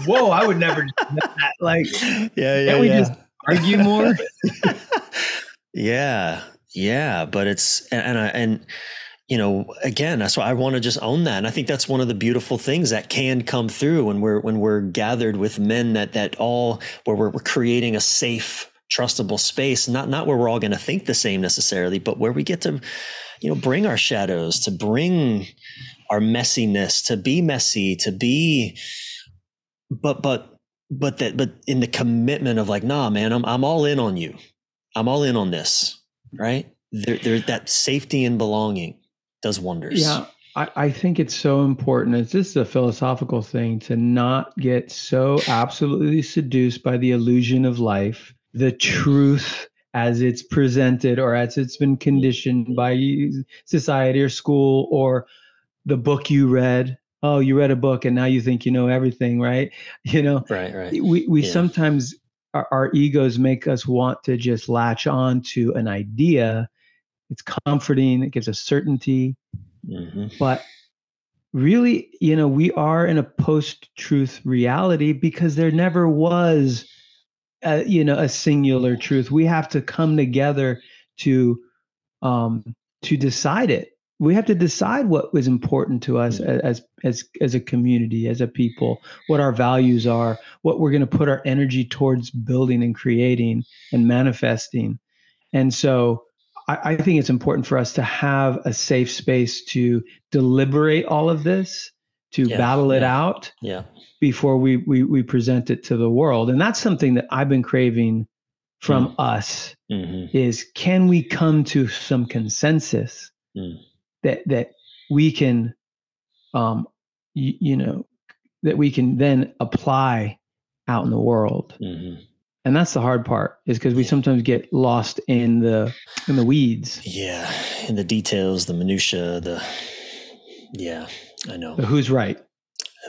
whoa i would never do that like yeah yeah can't we yeah. just argue more yeah yeah but it's and, and i and you know again that's why i want to just own that and i think that's one of the beautiful things that can come through when we're when we're gathered with men that that all where we're, we're creating a safe trustable space not not where we're all going to think the same necessarily but where we get to you know bring our shadows to bring our messiness to be messy to be but but but that but in the commitment of like nah man i'm i'm all in on you i'm all in on this right there, there that safety and belonging does wonders yeah I, I think it's so important. It's just a philosophical thing to not get so absolutely seduced by the illusion of life the truth as it's presented or as it's been conditioned by society or school or the book you read. Oh you read a book and now you think you know everything right? You know right right. we, we yeah. sometimes our, our, egos make us want to just latch on to an idea. It's comforting it gives us certainty. Mm-hmm. but really you know we are in a post-truth reality because there never was a, you know a singular truth. We have to come together to um to decide it. We have to decide what was important to us mm-hmm. as as as a community as a people what our values are what we're going to put our energy towards building and creating and manifesting. And so I, I think it's important for us to have a safe space to deliberate all of this to yeah, battle it yeah, out yeah before we, we we present it to the world and that's something that i've been craving from mm. us mm-hmm. is can we come to some consensus mm. that that we can um you, you, know that we can then apply out in the world mm-hmm. and that's the hard part is because we sometimes get lost in the in the weeds yeah in the details the minutia the yeah i know who's right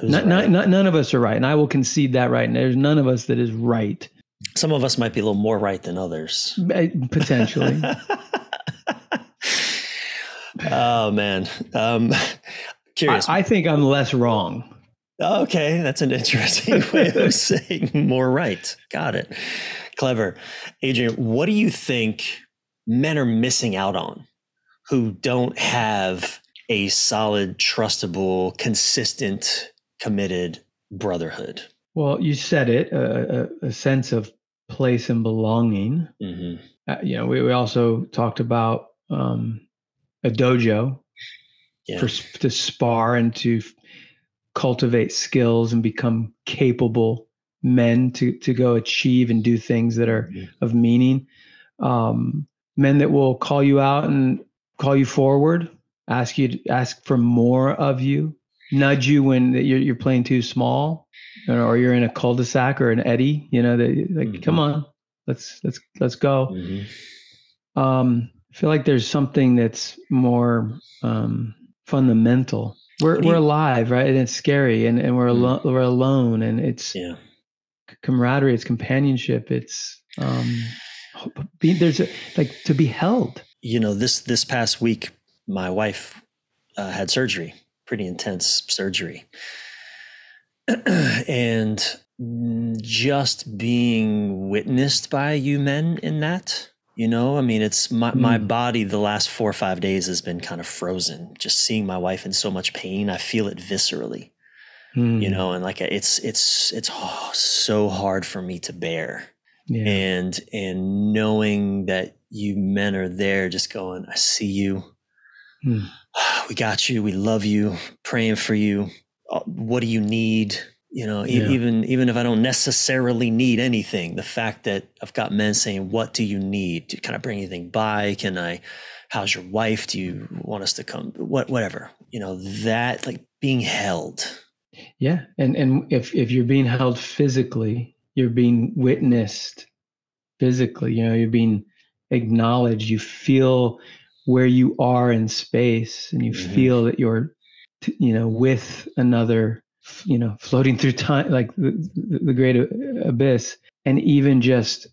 not, right? not, none of us are right, and I will concede that right. And there's none of us that is right. Some of us might be a little more right than others, potentially. oh man, um, curious. I, I think I'm less wrong. Okay, that's an interesting way of saying more right. Got it. Clever. Adrian, what do you think men are missing out on who don't have a solid, trustable, consistent committed brotherhood? Well, you said it a, a sense of place and belonging. Mm-hmm. Uh, you know, we, we also talked about um, a dojo yeah. for, to spar and to cultivate skills and become capable men to to go achieve and do things that are mm-hmm. of meaning. Um, men that will call you out and call you forward, ask you to ask for more of you, nudge you when you're, you're playing too small or you're in a cul-de-sac or an eddy you know they like mm-hmm. come on let's let's let's go mm-hmm. um i feel like there's something that's more um fundamental we're we're alive right and it's scary and and we're mm-hmm. alone we're alone and it's yeah camaraderie it's companionship it's um be, there's a, like to be held you know this this past week my wife uh, had surgery pretty intense surgery. and just being witnessed by you men in that, you know, I mean, it's my, mm. my body the last four or five days has been kind of frozen. Just seeing my wife in so much pain, I feel it viscerally, mm. you know, and like it's, it's, it's oh, so hard for me to bear. Yeah. And, and knowing that you men are there just going, I see you. Mm. We got you. We love you. Praying for you. Uh, what do you need? You know, yeah. even even if I don't necessarily need anything, the fact that I've got men saying, "What do you need? Can I bring anything by? Can I? How's your wife? Do you want us to come? What, whatever. You know, that like being held. Yeah, and and if if you're being held physically, you're being witnessed physically. You know, you're being acknowledged. You feel where you are in space, and you mm-hmm. feel that you're, you know, with another you know floating through time like the, the great abyss and even just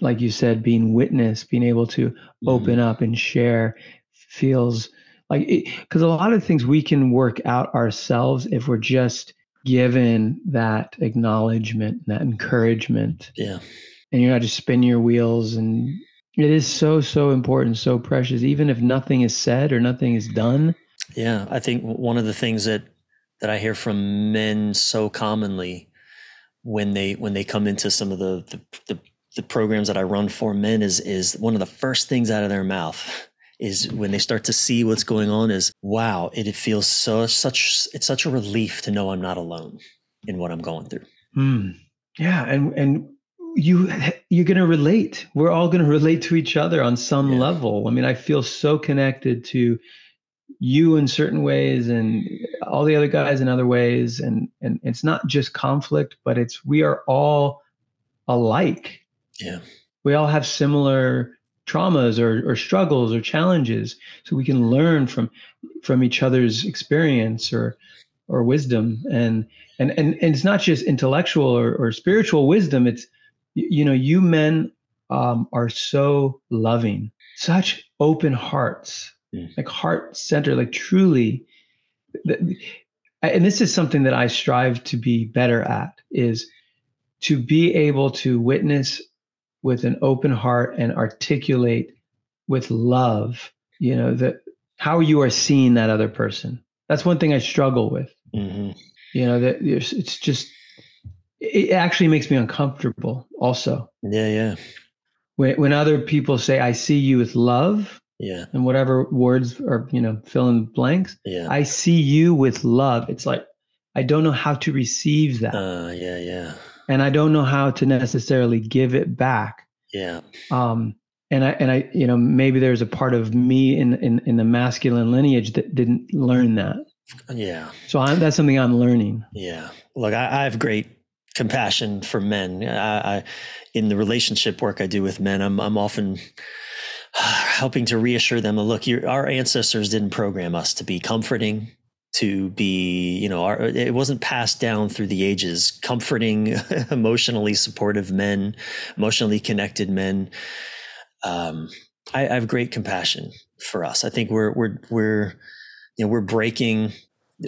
like you said being witness being able to mm-hmm. open up and share feels like because a lot of things we can work out ourselves if we're just given that acknowledgement that encouragement yeah and you're not just spinning your wheels and it is so so important so precious even if nothing is said or nothing is done yeah i think one of the things that that I hear from men so commonly when they when they come into some of the the, the, the programs that I run for men is is one of the first things out of their mouth is when they start to see what's going on is wow it, it feels so such it's such a relief to know I'm not alone in what I'm going through. Mm. Yeah, and and you you're going to relate. We're all going to relate to each other on some level. I mean, I feel so connected to you in certain ways and all the other guys in other ways. And and it's not just conflict but it's we are all alike. Yeah. We all have similar traumas or, or struggles or challenges. So we can learn from from each other's experience or or wisdom. And and and, and it's not just intellectual or, or spiritual wisdom. It's you know you men um, are so loving such open hearts mm. like heart center, like truly. And this is something that I strive to be better at is to be able to witness with an open heart and articulate with love, you know, that how you are seeing that other person. That's one thing I struggle with. Mm-hmm. You know, that it's just, it actually makes me uncomfortable also. Yeah, yeah. When, when other people say, I see you with love, yeah. And whatever words or, you know, fill in blanks. Yeah. I see you with love. It's like, I don't know how to receive that. Uh, yeah, yeah. And I don't know how to necessarily give it back. Yeah. Um, and I, and I, you know, maybe there's a part of me in, in, in the masculine lineage that didn't learn that. Yeah. So I'm, that's something I'm learning. Yeah. Look, I, I have great compassion for men. I, I, in the relationship work I do with men, I'm, I'm often helping to reassure them look our ancestors didn't program us to be comforting to be you know our, it wasn't passed down through the ages comforting emotionally supportive men emotionally connected men um, I, I, have great compassion for us i think we're we're we're you know we're breaking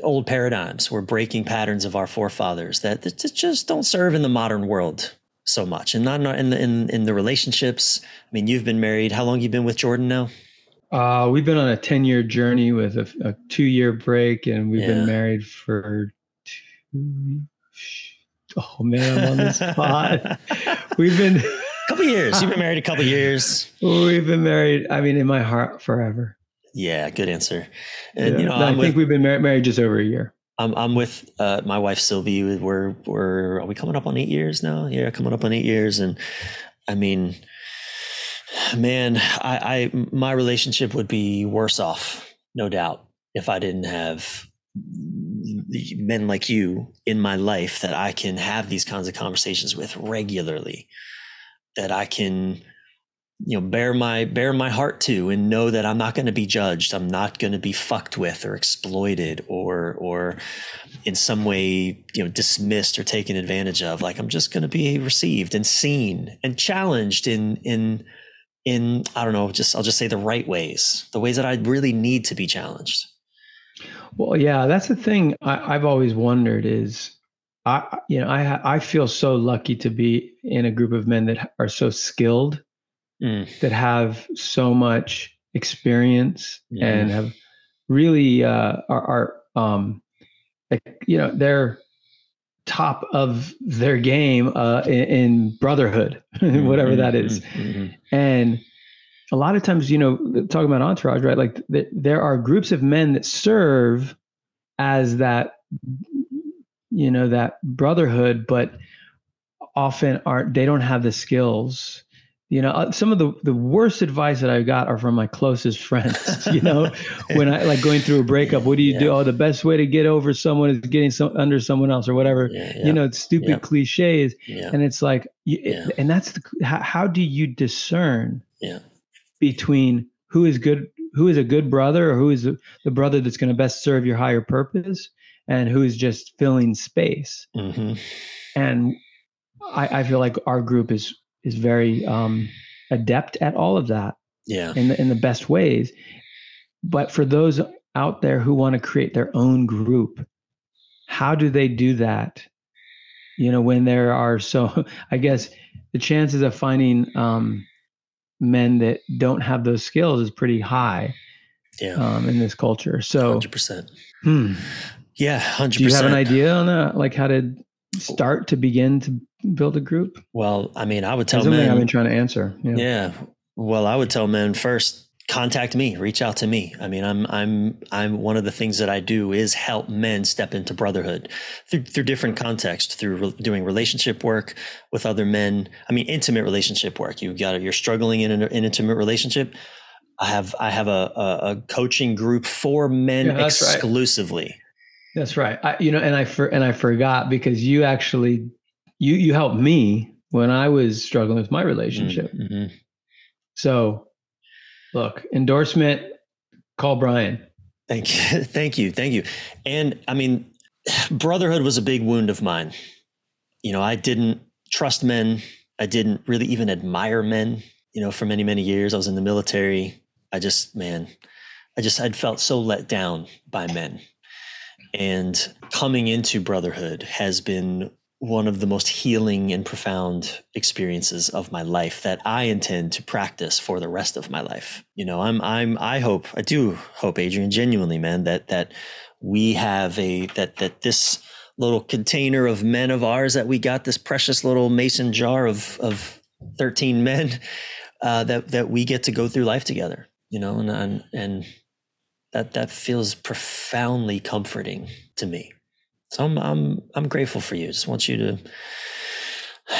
old paradigms we're breaking patterns of our forefathers that, that just don't serve in the modern world so much and not in the in, in the relationships. I mean you've been married. How long you been with jordan now? Uh, we've been on a 10 year journey with a, a two year break and we've yeah. been married for two oh man i'm on the spot. We've been a couple years. You've been married a couple years. We've been married i mean in my heart forever yeah good answer and yeah. you know i think with, we've been married, married just over a year I'm I'm with uh, my wife Sylvie. We're we're are we coming up on eight years now? Yeah, coming up on eight years, and I mean, man, I, I my relationship would be worse off, no doubt, if I didn't have men like you in my life that I can have these kinds of conversations with regularly, that I can you know bear my bear my heart to and know that i'm not going to be judged i'm not going to be fucked with or exploited or or in some way you know dismissed or taken advantage of. Like i'm just going to be received and seen and challenged in in in i don't know just i'll just say the right ways the ways that i really need to be challenged. Well, yeah, that's the thing I, I've always wondered is I, you know, I I feel so lucky to be in a group of men that are so skilled, mm. that have so much experience yeah. and have really uh, are, are um, like, you know, they're top of their game uh, in, in brotherhood, whatever mm-hmm, that is. Mm-hmm, mm-hmm. And a lot of times, you know, talking about entourage, right? Like th- there are groups of men that serve as that, you know, that brotherhood, but often aren't, they don't have the skills you know uh, some of the the worst advice that i got are from my closest friends you know? When i like going through a breakup what do you yeah. do oh the best way to get over someone is getting some under someone else or whatever. Yeah, yeah. you know it's stupid cliches and it's like you, and that's the how, how do you discern between who is good who is a good brother or who is the brother that's going to best serve your higher purpose and who is just filling space? Mm-hmm. and I, I feel like our group is is very um, adept at all of that. Yeah. In the in the best ways. But for those out there who want to create their own group, how do they do that? You know, when there are so, I guess the chances of finding um, men that don't have those skills is pretty high. Yeah. Um, in this culture. So. Hundred percent. Hmm. Yeah, hundred percent. Do you have an idea on that? Like how to start to begin to build a group? Well, I mean, I would tell men. I've been trying to answer. Yeah. yeah. Well, I would tell men first contact me reach out to me i mean i'm i'm i'm one of the things that i do is help men step into brotherhood through, through different contexts through re- doing relationship work with other men i mean intimate relationship work you got you're struggling in an, an intimate relationship i have i have a, a, a coaching group for men yeah, exclusively right. That's right I, you know and i for, and i forgot because you actually you you helped me when I was struggling with my relationship. Mm-hmm. So, look, endorsement. Call Brian. Thank you, thank you, thank you. And I mean, brotherhood was a big wound of mine. You know, I didn't trust men. I didn't really even admire men. You know, for many many years, I was in the military. I just, man, I just I'd felt so let down by men. And coming into brotherhood has been one of the most healing and profound experiences of my life that I intend to practice for the rest of my life. You know, I'm I'm I hope I do hope Adrian genuinely man that that we have a that that this little container of men of ours that we got this precious little mason jar of of 13 men uh, that that we get to go through life together, you know, and and, and that that feels profoundly comforting to me. So I'm I'm I'm grateful for you. Just want you to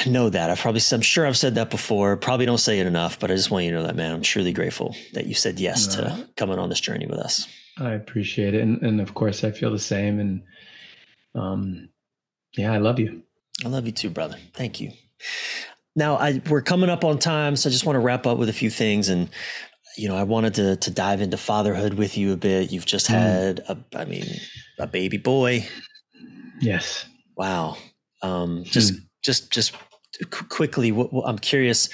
know that. I probably I'm sure I've said that before. Probably don't say it enough, but I just want you to know that, man. I'm truly grateful that you said yes to coming on this journey with us. I appreciate it, and and of course I feel the same. And um, yeah, I love you. I love you too, brother. Thank you. Now I we're coming up on time, so I just want to wrap up with a few things and you know, I wanted to to dive into fatherhood with you a bit. You've just mm. had a I mean, a baby boy. Yes. Wow. Um, just, hmm. just, just quickly, what, what, I'm curious,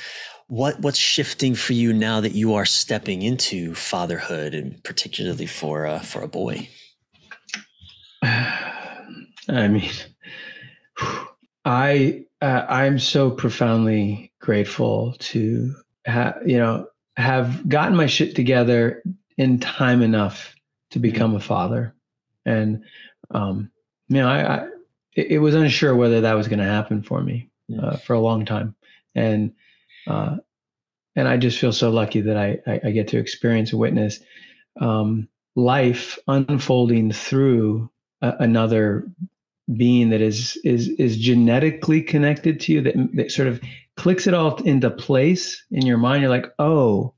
what what's shifting for you now that you are stepping into fatherhood, and particularly for uh, for a boy? I mean, I uh, I'm so profoundly grateful to have you know have gotten my shit together in time enough to mm-hmm. become a father, and um, you know, I, I it, it, was unsure whether that was going to happen for me uh, for a long time, and uh, and I just feel so lucky that I I, I get to experience and witness um, life unfolding through a, another being that is is is genetically connected to you that that sort of clicks it all into place in your mind. You're like, oh,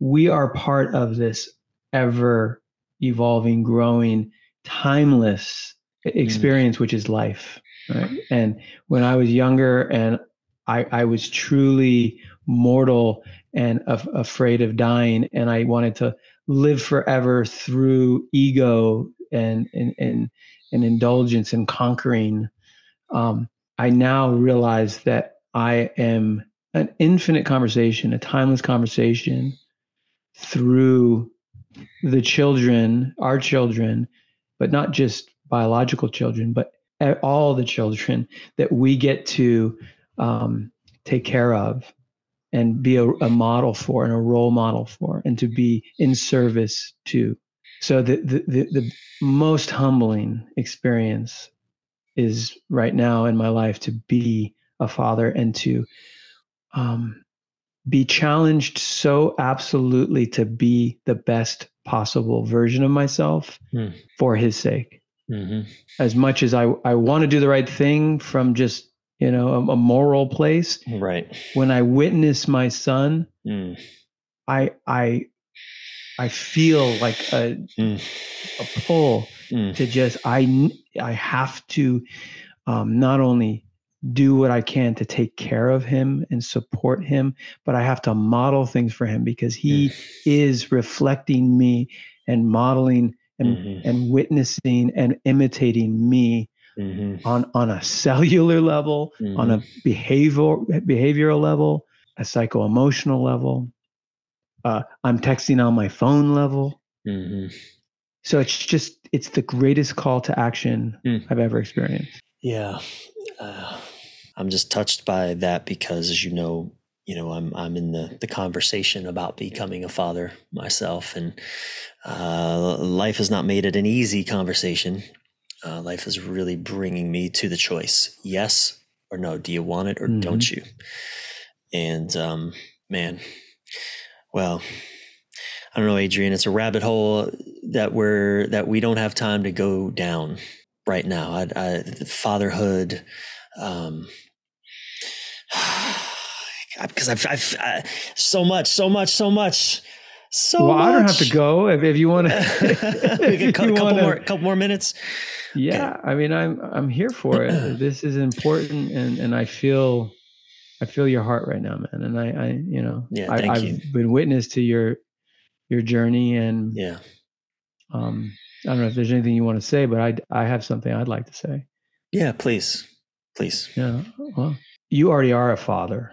we are part of this ever evolving, growing, timeless experience, mm. which is life. Right. And when I was younger and I, I was truly mortal and af- afraid of dying, and I wanted to live forever through ego and and and, and indulgence and conquering. Um, I now realize that I am an infinite conversation, a timeless conversation through the children, our children, but not just biological children, but all the children that we get to um, take care of and be a, a, model for and a role model for and to be in service to. So the, the, the, the most humbling experience is right now in my life to be a father and to um, be challenged so absolutely to be the best possible version of myself mm. for his sake. Mm-hmm. As much as I, I want to do the right thing from just, you know, a, a moral place. Right. When I witness my son, mm. I, I, I feel like a, mm. a pull mm. to just, I, I have to um, not only do what I can to take care of him and support him, but I have to model things for him because he mm. is reflecting me and modeling and, mm-hmm. and witnessing and imitating me mm-hmm. on, on a cellular level, mm-hmm. on a mm-hmm. behavior, behavioral level, a psycho emotional level. Uh, I'm texting on my phone level. Mm-hmm. So it's just, it's the greatest call to action mm. I've ever experienced. Yeah. Uh, I'm just touched by that because, as you know, you know, I'm I'm in the the conversation about becoming a father myself, and uh, life has not made it an easy conversation. Uh, life is really bringing me to the choice: yes or no. Do you want it or mm-hmm. don't you? And um, man, well, I don't know, Adrian. It's a rabbit hole that we're that we don't have time to go down right now. I, I, fatherhood, um, because I've, I've I, so much, so much, so much. So well, much. I don't have to go if, if you want to. a couple wanna, more, couple more minutes. Yeah, okay. I mean, I'm I'm here for it. this is important, and and I feel, I feel your heart right now, man. And I, I you know, yeah, I, have been witness to your, your journey, and yeah, um, I don't know if there's anything you want to say, but I I have something I'd like to say. Yeah, please, please. Yeah, well, you already are a father,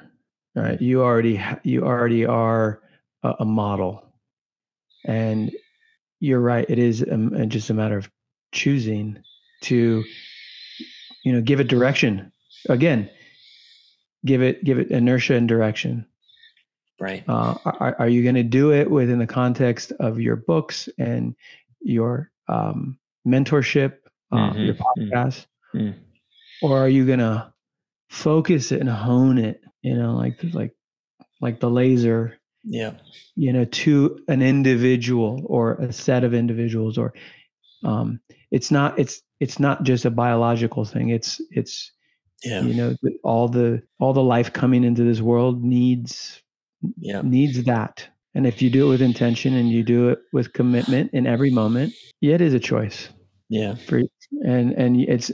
right? You already you already are a, a model, and you're right. It is a, just a matter of choosing to, you know, give it direction. Again, give it give it inertia and direction. Right. Uh, are, are you going to do it within the context of your books and your um, mentorship, uh, mm-hmm. your mm-hmm. podcast, mm-hmm. or are you going to focus it and hone it? You know, like like like the laser. Yeah. You know, to an individual or a set of individuals, or um, it's not it's it's not just a biological thing. It's it's yeah. you know all the all the life coming into this world needs yeah. needs that and if you do it with intention and you do it with commitment in every moment yeah, it is a choice yeah for and and it's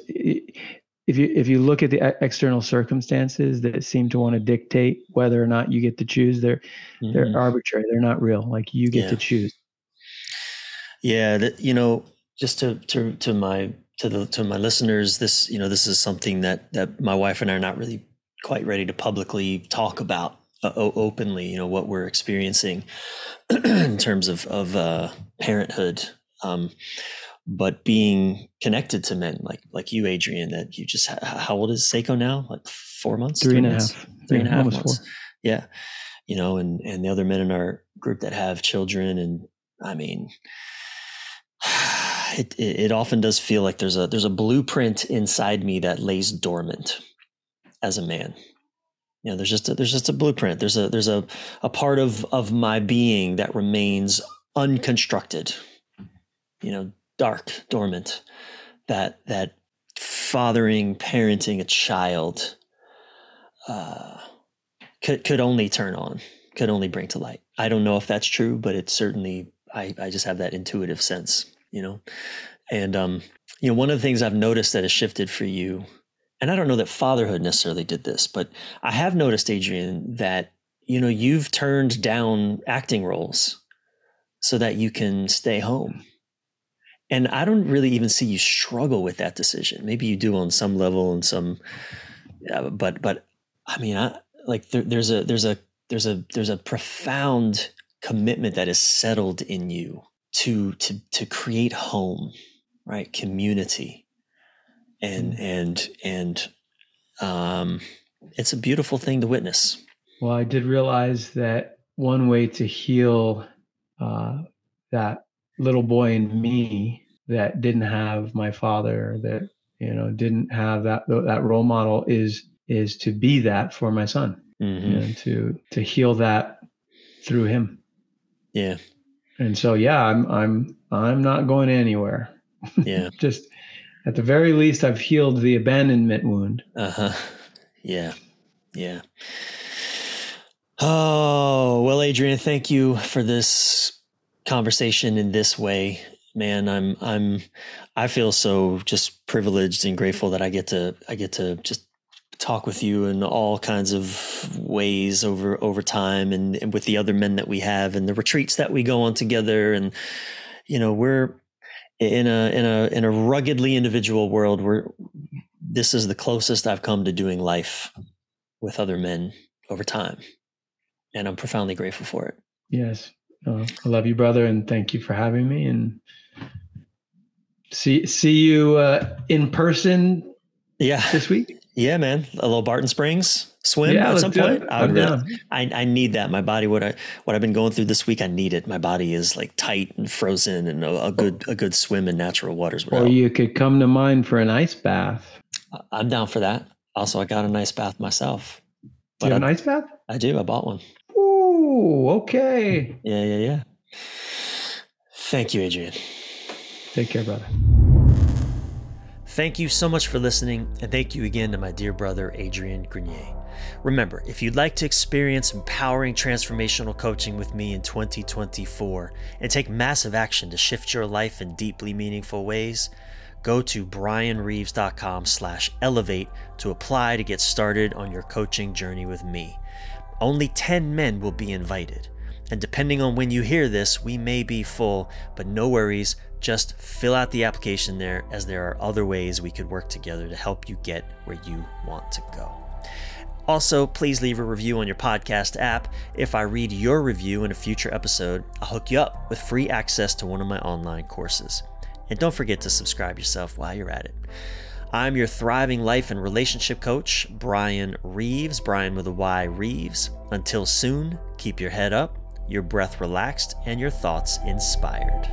if you if you look at the external circumstances that seem to want to dictate whether or not you get to choose they're mm-hmm. they're arbitrary they're not real like you get yeah. to choose yeah that you know just to to to my to the to my listeners this you know this is something that that my wife and I are not really quite ready to publicly talk about uh, openly you know what we're experiencing in terms of of uh, parenthood um, but being connected to men like like you, Adrian, that you just how old is Seiko now? Like four months, three, three and months? a half, three yeah, and a half months. Four. Yeah, you know, and and the other men in our group that have children, and I mean, it, it, it often does feel like there's a there's a blueprint inside me that lays dormant as a man. You know, there's just a, there's just a blueprint. There's a there's a a part of of my being that remains unconstructed. You know, dark, dormant, that that fathering, parenting a child uh, could could only turn on, could only bring to light. I don't know if that's true, but it's certainly I, I just have that intuitive sense, you know. And um, you know, one of the things I've noticed that has shifted for you, and I don't know that fatherhood necessarily did this, but I have noticed, Adrian, that you know you've turned down acting roles so that you can stay home and I don't really even see you struggle with that decision. Maybe you do on some level and some, yeah, but but I mean, I like there, there's a there's a there's a there's a profound commitment that is settled in you to to to create home, right? Community, and mm-hmm. and and um, it's a beautiful thing to witness. Well, I did realize that one way to heal uh, that little boy in me that didn't have my father, that you know didn't have that that role model, is is to be that for my son, mm-hmm. and to to heal that through him. Yeah. And so yeah, I'm I'm I'm not going anywhere. Yeah. Just at the very least, I've healed the abandonment wound. Uh huh. Yeah. Yeah. Oh, well, Adrian, thank you for this conversation in this way. Man, I'm I'm I feel so just privileged and grateful that I get to I get to just talk with you in all kinds of ways over over time and, and with the other men that we have and the retreats that we go on together and you know we're in a in a in a ruggedly individual world where this is the closest I've come to doing life with other men over time and I'm profoundly grateful for it. Yes. Uh, I love you, brother, and thank you for having me. And see see you uh, in person. Yeah, this week. Yeah, man. A little Barton Springs swim yeah, at some point. I, would I I need that. My body, what I what I've been going through this week, I need it. My body is like tight and frozen, and a, a good a good swim in natural waters. Or you could come to mine for an ice bath. I'm down for that. Also, I got an ice bath myself. Do you have I, an ice bath? I do. I bought one. Ooh, okay. Yeah, yeah, yeah. Thank you, Adrian. Take care, brother. Thank you so much for listening, and thank you again to my dear brother, Adrian Grenier. Remember, if you'd like to experience empowering transformational coaching with me in 2024 and take massive action to shift your life in deeply meaningful ways, go to bryanreeves.com slash elevate to apply to get started on your coaching journey with me. Only 10 men will be invited. And depending on when you hear this, we may be full, but no worries. Just fill out the application there, as there are other ways we could work together to help you get where you want to go. Also, please leave a review on your podcast app. If I read your review in a future episode, I'll hook you up with free access to one of my online courses. And don't forget to subscribe yourself while you're at it. I'm your thriving life and relationship coach, Bryan Reeves, Bryan with a Y Reeves. Until soon, keep your head up, your breath relaxed, and your thoughts inspired.